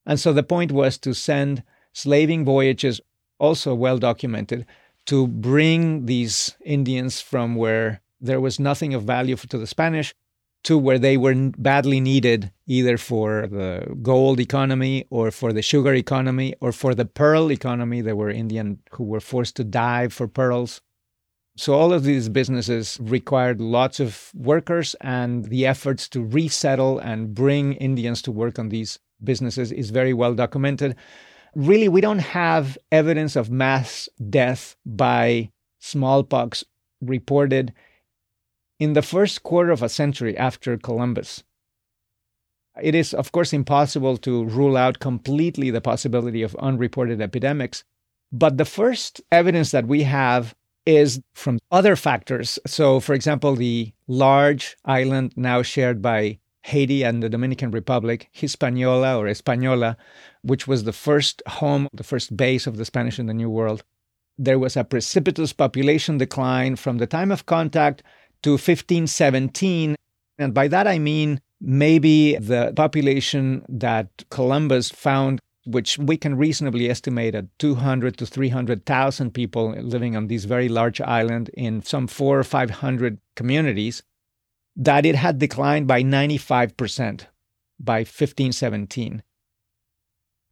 C: And so the point was to send slaving voyages, also well documented, to bring these Indians from where there was nothing of value to the Spanish to where they were badly needed, either for the gold economy or for the sugar economy or for the pearl economy. There were Indian who were forced to dive for pearls. So all of these businesses required lots of workers, and the efforts to resettle and bring Indians to work on these businesses is very well documented. Really, we don't have evidence of mass death by smallpox reported in the first quarter of a century after Columbus. It is, of course, impossible to rule out completely the possibility of unreported epidemics, but the first evidence that we have is from other factors. So, for example, the large island now shared by Haiti and the Dominican Republic, Hispaniola or Española, which was the first home, the first base of the Spanish in the New World. There was a precipitous population decline from the time of contact to 1517. And by that I mean maybe the population that Columbus found, which we can reasonably estimate at 200 to 300,000 people living on this very large island in some four or 500 communities, that it had declined by 95% by 1517.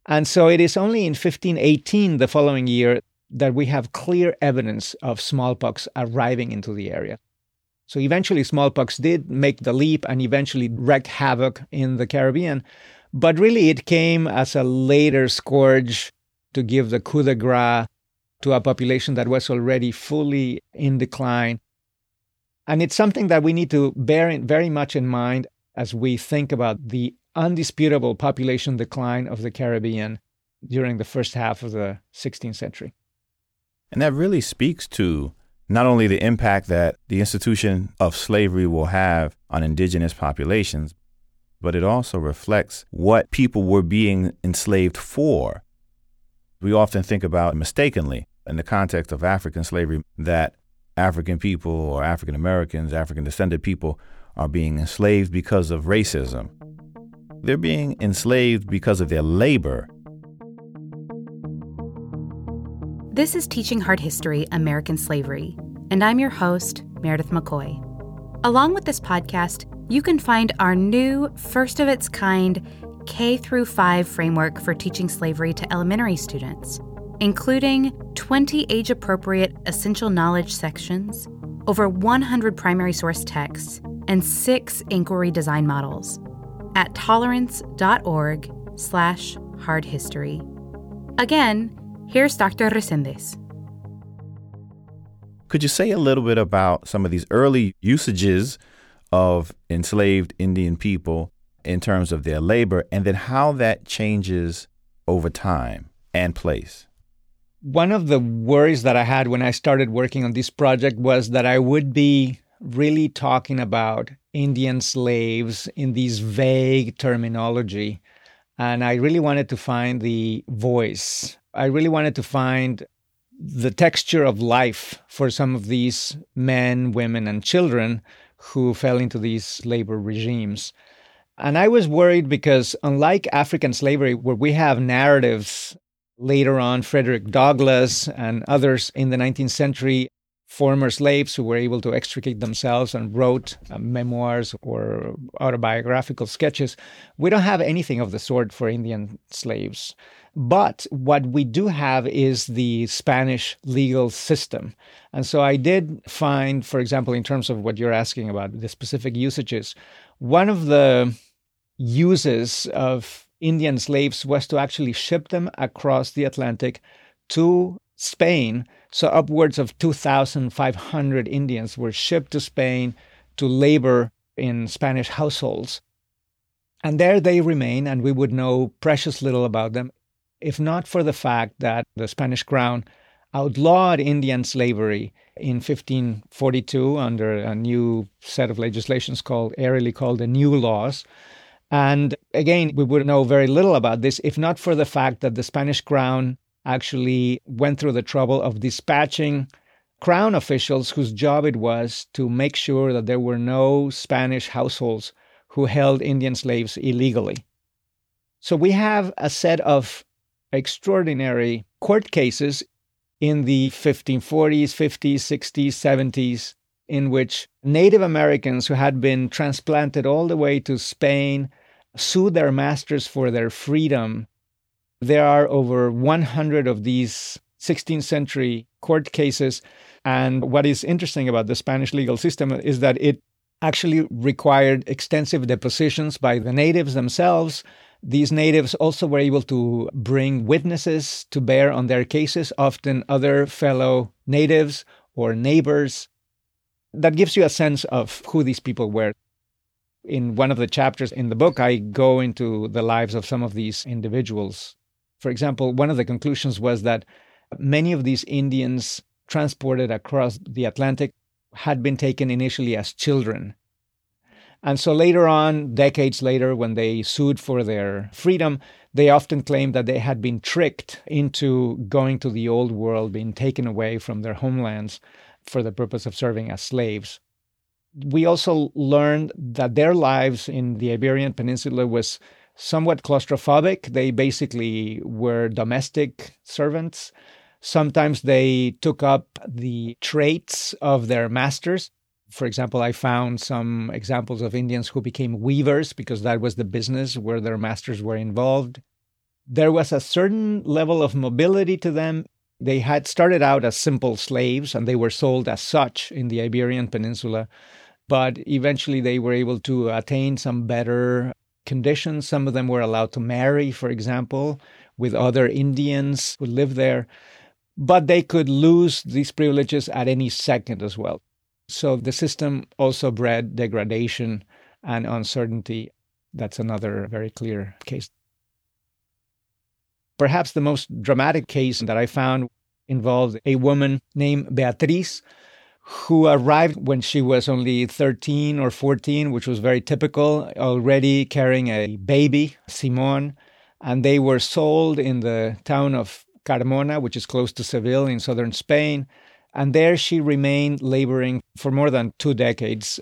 C: And so it is only in 1518, the following year, that we have clear evidence of smallpox arriving into the area. So eventually, smallpox did make the leap and eventually wreak havoc in the Caribbean. But really, it came as a later scourge to give the coup de grace to a population that was already fully in decline. And it's something that we need to bear in, very much in mind as we think about the undisputable population decline of the Caribbean during the first half of the 16th century.
A: And that really speaks to not only the impact that the institution of slavery will have on indigenous populations, but it also reflects what people were being enslaved for. We often think about mistakenly in the context of African slavery that African people or African Americans, African descended people are being enslaved because of racism. They're being enslaved because of their labor.
B: This is Teaching Hard History American Slavery, and I'm your host, Meredith McCoy. Along with this podcast, you can find our new, first of its kind K through 5 framework for teaching slavery to elementary students, including 20 age appropriate essential knowledge sections, over 100 primary source texts, and 6 inquiry design models at tolerance.org slash hard history. Again, Here's Dr. Reséndez.
A: Could you say a little bit about some of these early usages of enslaved Indian people in terms of their labor and then how that changes over time and place?
C: One of the worries that I had when I started working on this project was that I would be really talking about Indian slaves in these vague terminology. And I really wanted to find the voice. I really wanted to find the texture of life for some of these men, women, and children who fell into these labor regimes. And I was worried because, unlike African slavery, where we have narratives later on, Frederick Douglass and others in the 19th century, former slaves who were able to extricate themselves and wrote uh, memoirs or autobiographical sketches, we don't have anything of the sort for Indian slaves. But what we do have is the Spanish legal system. And so I did find, for example, in terms of what you're asking about, the specific usages, one of the uses of Indian slaves was to actually ship them across the Atlantic to Spain. So upwards of 2,500 Indians were shipped to Spain to labor in Spanish households. And there they remain, and we would know precious little about them if not for the fact that the Spanish crown outlawed Indian slavery in 1542 under a new set of legislations called airily called the New Laws. And again, we would know very little about this if not for the fact that the Spanish crown actually went through the trouble of dispatching crown officials whose job it was to make sure that there were no Spanish households who held Indian slaves illegally. So we have a set of extraordinary court cases in the 1540s, 50s, 60s, 70s, in which Native Americans who had been transplanted all the way to Spain sued their masters for their freedom. There are over 100 of these 16th century court cases. And what is interesting about the Spanish legal system is that it actually required extensive depositions by the natives themselves these natives also were able to bring witnesses to bear on their cases, often other fellow natives or neighbors. That gives you a sense of who these people were. In one of the chapters in the book, I go into the lives of some of these individuals. For example, one of the conclusions was that many of these Indians transported across the Atlantic had been taken initially as children and so later on, decades later, when they sued for their freedom, they often claimed that they had been tricked into going to the old world, being taken away from their homelands for the purpose of serving as slaves. We also learned that their lives in the Iberian Peninsula was somewhat claustrophobic. They basically were domestic servants. Sometimes they took up the traits of their masters for example, I found some examples of Indians who became weavers because that was the business where their masters were involved. There was a certain level of mobility to them. They had started out as simple slaves and they were sold as such in the Iberian Peninsula, but eventually they were able to attain some better conditions. Some of them were allowed to marry, for example, with other Indians who lived there, but they could lose these privileges at any second as well. So the system also bred degradation and uncertainty. That's another very clear case. Perhaps the most dramatic case that I found involved a woman named Beatriz who arrived when she was only 13 or 14, which was very typical, already carrying a baby, Simon, and they were sold in the town of Carmona, which is close to Seville in southern Spain. And there she remained laboring for more than two decades.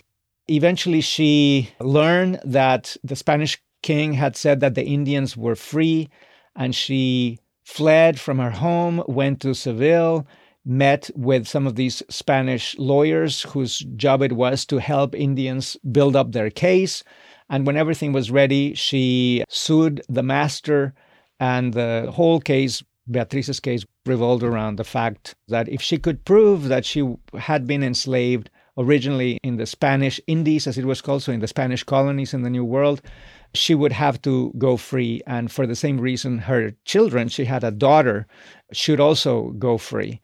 C: Eventually, she learned that the Spanish king had said that the Indians were free, and she fled from her home, went to Seville, met with some of these Spanish lawyers whose job it was to help Indians build up their case. And when everything was ready, she sued the master, and the whole case Beatriz's case revolved around the fact that if she could prove that she had been enslaved originally in the Spanish Indies, as it was called, so in the Spanish colonies in the New World, she would have to go free. And for the same reason, her children, she had a daughter, should also go free.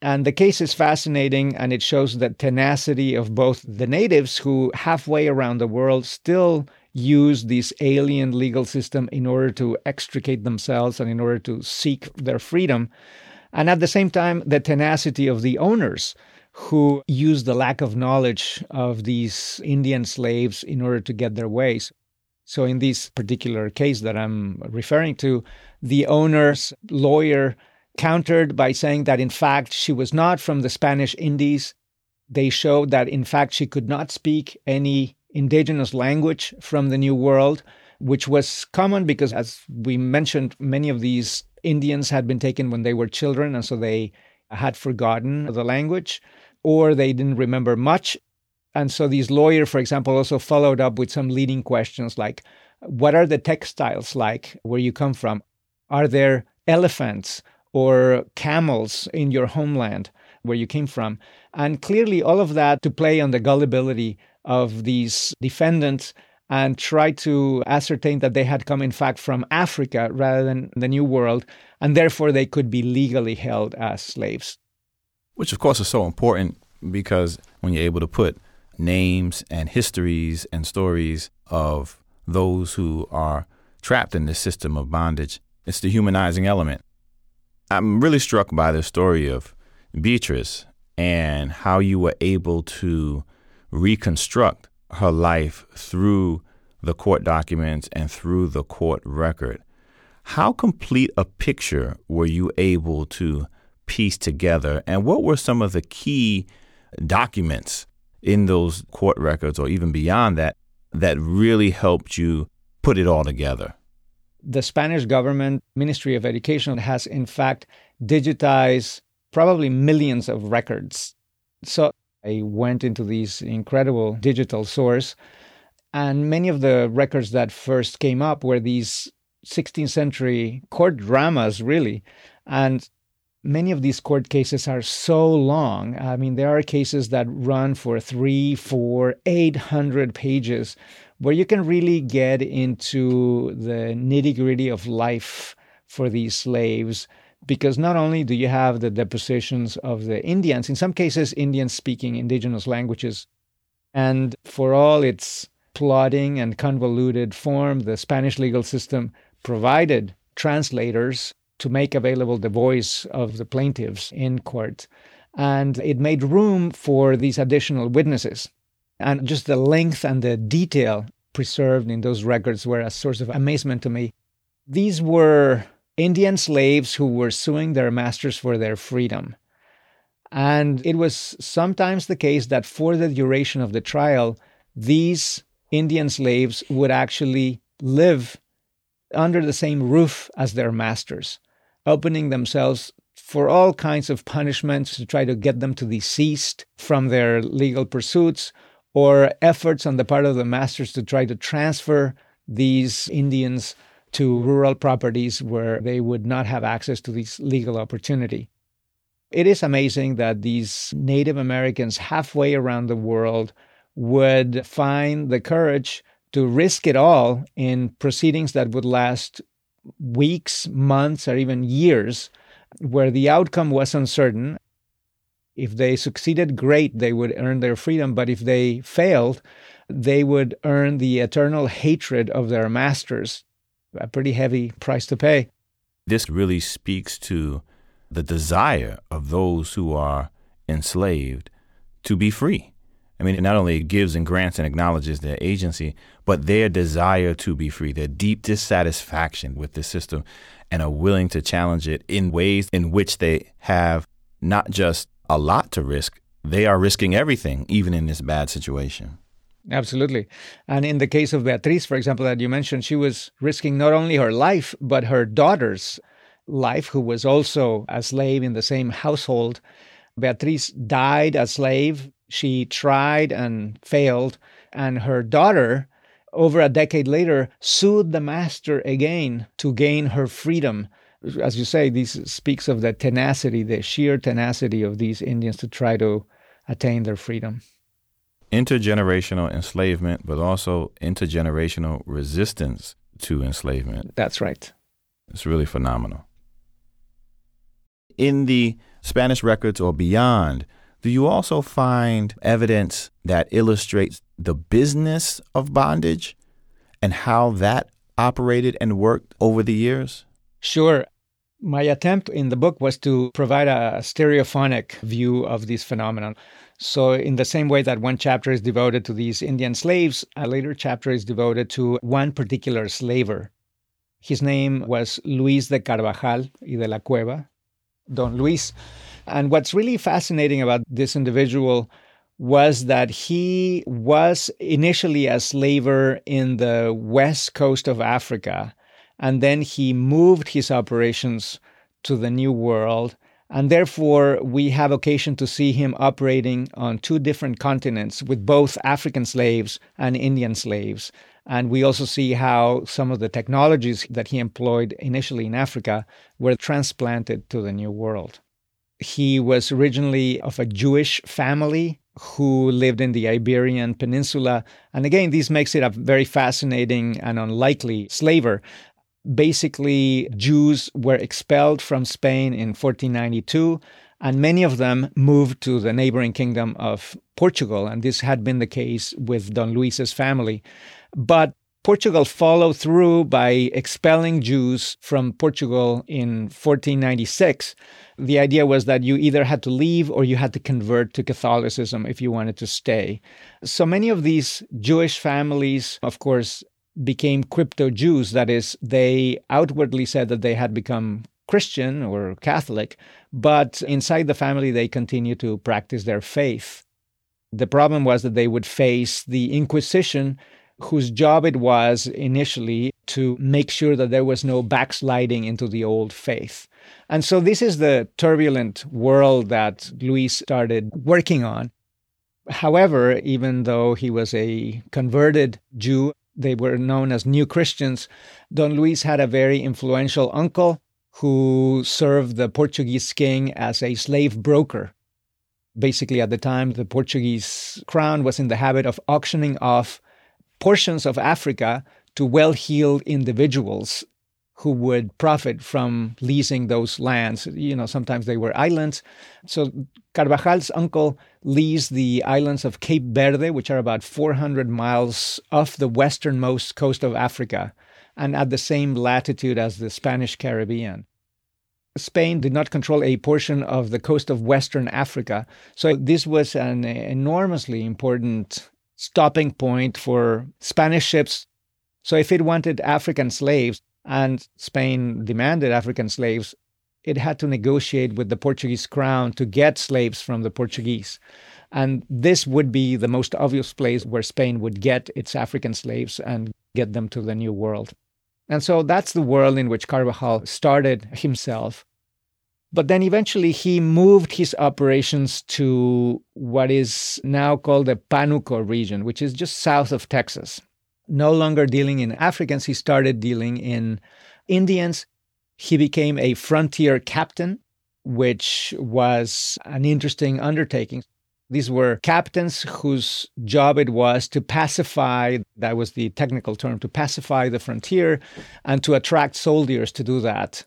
C: And the case is fascinating and it shows the tenacity of both the natives who halfway around the world still use this alien legal system in order to extricate themselves and in order to seek their freedom. And at the same time, the tenacity of the owners who use the lack of knowledge of these Indian slaves in order to get their ways. So, in this particular case that I'm referring to, the owner's lawyer countered by saying that in fact she was not from the Spanish Indies. They showed that in fact she could not speak any indigenous language from the New World, which was common because, as we mentioned, many of these Indians had been taken when they were children, and so they had forgotten the language or they didn't remember much. And so these lawyers, for example, also followed up with some leading questions like what are the textiles like where you come from? Are there elephants? or camels in your homeland where you came from. And clearly, all of that to play on the gullibility of these defendants and try to ascertain that they had come, in fact, from Africa rather than the New World, and therefore they could be legally held as slaves.
A: Which, of course, is so important because when you're able to put names and histories and stories of those who are trapped in this system of bondage, it's the humanizing element. I'm really struck by the story of Beatrice and how you were able to reconstruct her life through the court documents and through the court record. How complete a picture were you able to piece together, and what were some of the key documents in those court records, or even beyond that, that really helped you put it all together?
C: the Spanish government, Ministry of Education, has in fact digitized probably millions of records. So I went into this incredible digital source, and many of the records that first came up were these 16th century court dramas, really. And many of these court cases are so long. I mean, there are cases that run for three, four, eight hundred pages where you can really get into the nitty gritty of life for these slaves. Because not only do you have the depositions of the Indians, in some cases, Indians speaking indigenous languages, and for all its plotting and convoluted form, the Spanish legal system provided translators to make available the voice of the plaintiffs in court. And it made room for these additional witnesses. And just the length and the detail preserved in those records were a source of amazement to me. These were Indian slaves who were suing their masters for their freedom. And it was sometimes the case that for the duration of the trial, these Indian slaves would actually live under the same roof as their masters, opening themselves for all kinds of punishments to try to get them to desist from their legal pursuits or efforts on the part of the masters to try to transfer these Indians to rural properties where they would not have access to this legal opportunity. It is amazing that these Native Americans halfway around the world would find the courage to risk it all in proceedings that would last weeks, months, or even years, where the outcome was uncertain if they succeeded, great, they would earn their freedom. But if they failed, they would earn the eternal hatred of their masters, a pretty heavy price to pay.
A: This really speaks to the desire of those who are enslaved to be free. I mean, it not only gives and grants and acknowledges their agency, but their desire to be free, their deep dissatisfaction with the system, and are willing to challenge it in ways in which they have not just a lot to risk. They are risking everything, even in this bad situation.
C: Absolutely. And in the case of Beatriz, for example, that you mentioned, she was risking not only her life, but her daughter's life, who was also a slave in the same household. Beatriz died a slave. She tried and failed. And her daughter, over a decade later, sued the master again to gain her freedom as you say, this speaks of the tenacity, the sheer tenacity of these Indians to try to attain their freedom.
A: Intergenerational enslavement, but also intergenerational resistance to enslavement.
C: That's right.
A: It's really phenomenal. In the Spanish records or beyond, do you also find evidence that illustrates the business of bondage and how that operated and worked over the years?
C: Sure. My attempt in the book was to provide a stereophonic view of this phenomenon. So, in the same way that one chapter is devoted to these Indian slaves, a later chapter is devoted to one particular slaver. His name was Luis de Carvajal y de la Cueva, Don Luis. And what's really fascinating about this individual was that he was initially a slaver in the west coast of Africa, and then he moved his operations to the New World and therefore, we have occasion to see him operating on two different continents with both African slaves and Indian slaves. And we also see how some of the technologies that he employed initially in Africa were transplanted to the New World. He was originally of a Jewish family who lived in the Iberian Peninsula. And again, this makes it a very fascinating and unlikely slaver basically Jews were expelled from Spain in 1492, and many of them moved to the neighboring kingdom of Portugal. And this had been the case with Don Luis's family. But Portugal followed through by expelling Jews from Portugal in 1496. The idea was that you either had to leave or you had to convert to Catholicism if you wanted to stay. So many of these Jewish families, of course, became crypto Jews. That is, they outwardly said that they had become Christian or Catholic, but inside the family they continued to practice their faith. The problem was that they would face the Inquisition, whose job it was initially to make sure that there was no backsliding into the old faith. And so this is the turbulent world that Luis started working on. However, even though he was a converted Jew, they were known as New Christians. Don Luis had a very influential uncle who served the Portuguese king as a slave broker. Basically, at the time, the Portuguese crown was in the habit of auctioning off portions of Africa to well heeled individuals who would profit from leasing those lands. You know, sometimes they were islands. So Carvajal's uncle leased the islands of Cape Verde, which are about 400 miles off the westernmost coast of Africa and at the same latitude as the Spanish Caribbean. Spain did not control a portion of the coast of Western Africa. So this was an enormously important stopping point for Spanish ships. So if it wanted African slaves, and Spain demanded African slaves, it had to negotiate with the Portuguese crown to get slaves from the Portuguese. And this would be the most obvious place where Spain would get its African slaves and get them to the New World. And so that's the world in which Carvajal started himself. But then eventually he moved his operations to what is now called the Panuco region, which is just south of Texas no longer dealing in Africans, he started dealing in Indians. He became a frontier captain, which was an interesting undertaking. These were captains whose job it was to pacify, that was the technical term, to pacify the frontier and to attract soldiers to do that.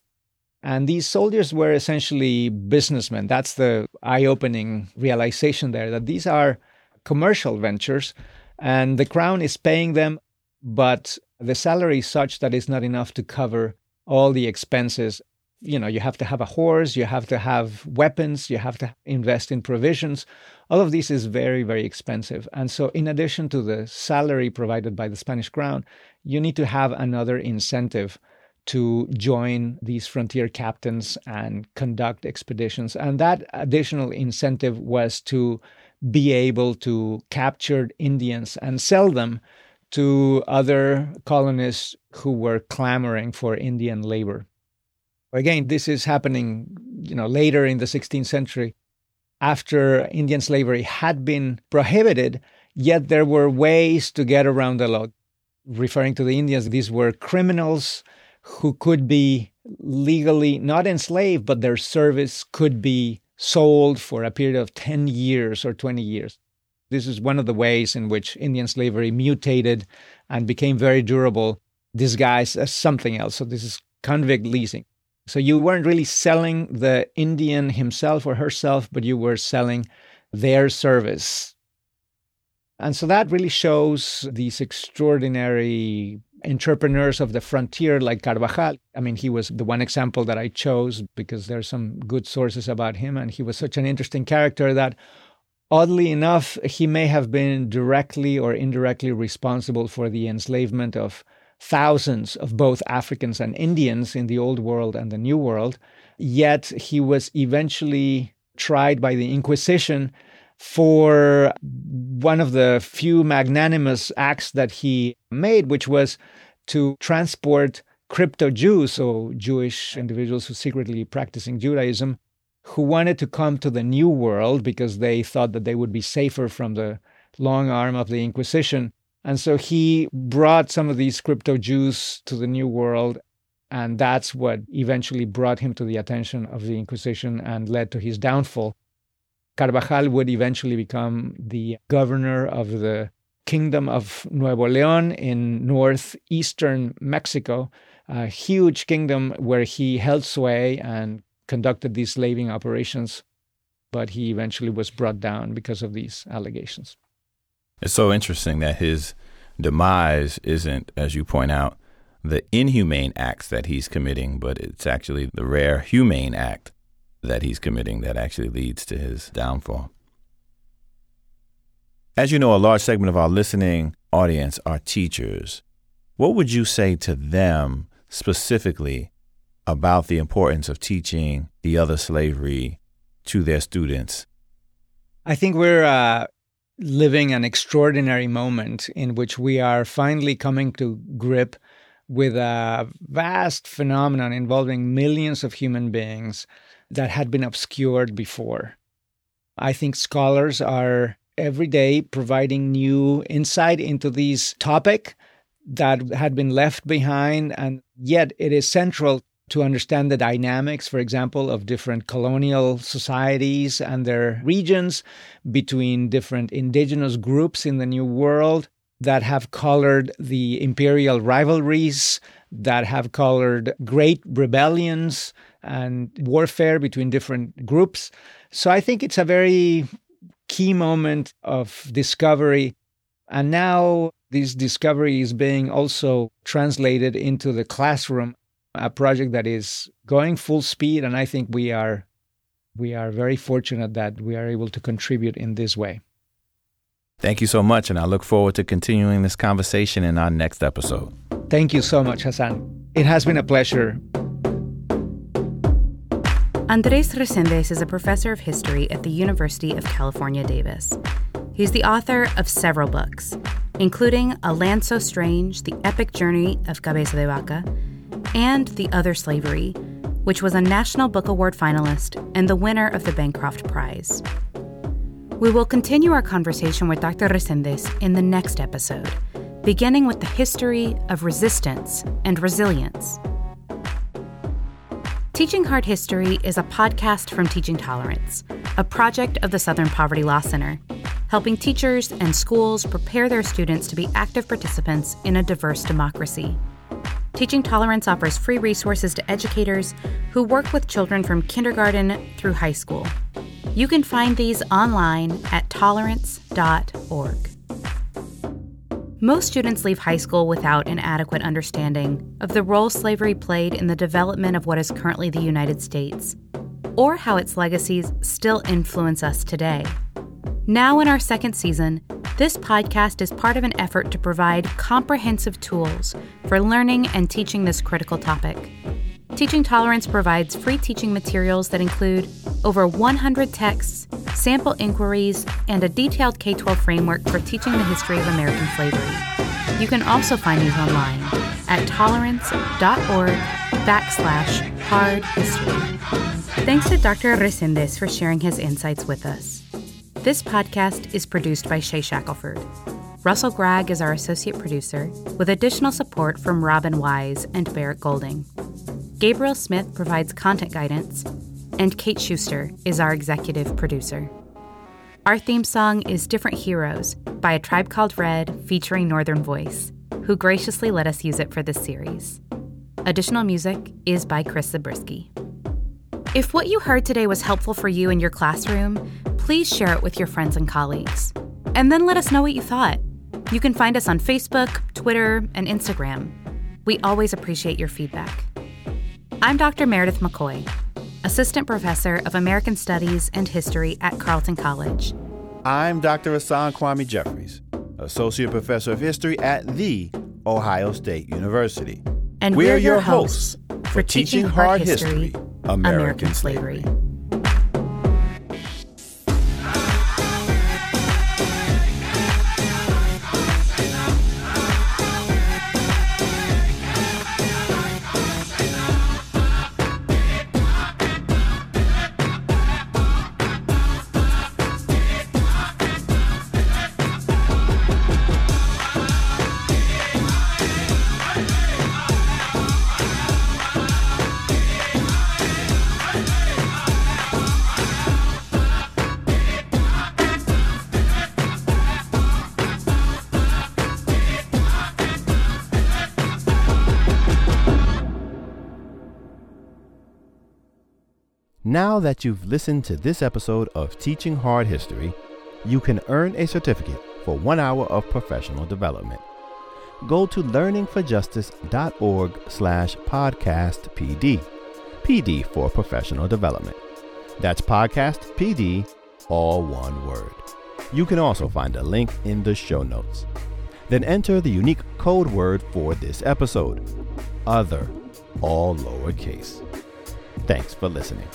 C: And these soldiers were essentially businessmen. That's the eye opening realization there that these are commercial ventures and the crown is paying them but the salary is such that it's not enough to cover all the expenses. You know, you have to have a horse, you have to have weapons, you have to invest in provisions. All of this is very, very expensive. And so, in addition to the salary provided by the Spanish crown, you need to have another incentive to join these frontier captains and conduct expeditions. And that additional incentive was to be able to capture Indians and sell them to other colonists who were clamoring for Indian labor. Again, this is happening, you know, later in the 16th century after Indian slavery had been prohibited, yet there were ways to get around the law. Referring to the Indians, these were criminals who could be legally not enslaved, but their service could be sold for a period of 10 years or 20 years. This is one of the ways in which Indian slavery mutated and became very durable, disguised as something else. So, this is convict leasing. So, you weren't really selling the Indian himself or herself, but you were selling their service. And so that really shows these extraordinary entrepreneurs of the frontier like Carvajal. I mean, he was the one example that I chose because there's some good sources about him, and he was such an interesting character that oddly enough, he may have been directly or indirectly responsible for the enslavement of thousands of both Africans and Indians in the Old World and the New World. Yet he was eventually tried by the Inquisition for one of the few magnanimous acts that he made, which was to transport crypto Jews, so Jewish individuals who secretly practicing Judaism, who wanted to come to the New World because they thought that they would be safer from the long arm of the Inquisition. And so he brought some of these crypto Jews to the New World. And that's what eventually brought him to the attention of the Inquisition and led to his downfall. Carvajal would eventually become the governor of the Kingdom of Nuevo Leon in northeastern Mexico, a huge kingdom where he held sway and conducted these slaving operations, but he eventually was brought down because of these allegations.
A: It's so interesting that his demise isn't, as you point out, the inhumane acts that he's committing, but it's actually the rare humane act that he's committing that actually leads to his downfall. As you know, a large segment of our listening audience are teachers. What would you say to them specifically about the importance of teaching the other slavery to their students?
C: I think we're uh, living an extraordinary moment in which we are finally coming to grip with a vast phenomenon involving millions of human beings that had been obscured before. I think scholars are every day providing new insight into this topic that had been left behind, and yet it is central to understand the dynamics, for example, of different colonial societies and their regions, between different indigenous groups in the New World that have colored the imperial rivalries, that have colored great rebellions and warfare between different groups. So I think it's a very key moment of discovery. And now this discovery is being also translated into the classroom, a project that is going full speed. And I think we are we are very fortunate that we are able to contribute in this way.
A: Thank you so much, and I look forward to continuing this conversation in our next episode.
C: Thank you so much, Hasan. It has been a pleasure.
B: Andres Reséndez is a professor of history at the University of California, Davis. He's the author of several books, including A Land So Strange, The Epic Journey of Cabeza de Vaca, and The Other Slavery, which was a National Book Award finalist and the winner of the Bancroft Prize. We will continue our conversation with Dr. Reséndez in the next episode, beginning with the history of resistance and resilience. Teaching Hard History is a podcast from Teaching Tolerance, a project of the Southern Poverty Law Center, helping teachers and schools prepare their students to be active participants in a diverse democracy. Teaching Tolerance offers free resources to educators who work with children from kindergarten through high school. You can find these online at tolerance.org. Most students leave high school without an adequate understanding of the role slavery played in the development of what is currently the United States, or how its legacies still influence us today. Now, in our second season, this podcast is part of an effort to provide comprehensive tools for learning and teaching this critical topic. Teaching Tolerance provides free teaching materials that include over 100 texts, sample inquiries, and a detailed K 12 framework for teaching the history of American slavery. You can also find these online at tolerance.org backslash hard history. Thanks to Dr. Reséndez for sharing his insights with us. This podcast is produced by Shay Shackelford. Russell Gragg is our associate producer, with additional support from Robin Wise and Barrett Golding. Gabriel Smith provides content guidance, and Kate Shuster is our executive producer. Our theme song is Different Heroes by A Tribe Called Red featuring Northern Voice, who graciously let us use it for this series. Additional music is by Chris Zabriskie. If what you heard today was helpful for you in your classroom, please share it with your friends and colleagues. And then let us know what you thought. You can find us on Facebook, Twitter, and Instagram. We always appreciate your feedback. I'm Dr. Meredith McCoy, Assistant Professor of American Studies and History at Carleton College.
A: I'm Dr. Hasan Kwame Jeffries, Associate Professor of History at The Ohio State University.
B: And
A: we're,
B: we're
A: your
B: your
A: hosts for Teaching Hard History, American,
B: American
A: Slavery.
B: Slavery.
A: Now that you've listened to this episode of Teaching Hard History, you can earn a certificate for one hour of professional development. Go to learningforjustice.org slash podcast PD. PD for professional development. That's podcast PD, all one word. You can also find a link in the show notes. Then enter the unique code word for this episode, OTHER, all lowercase. Thanks for listening.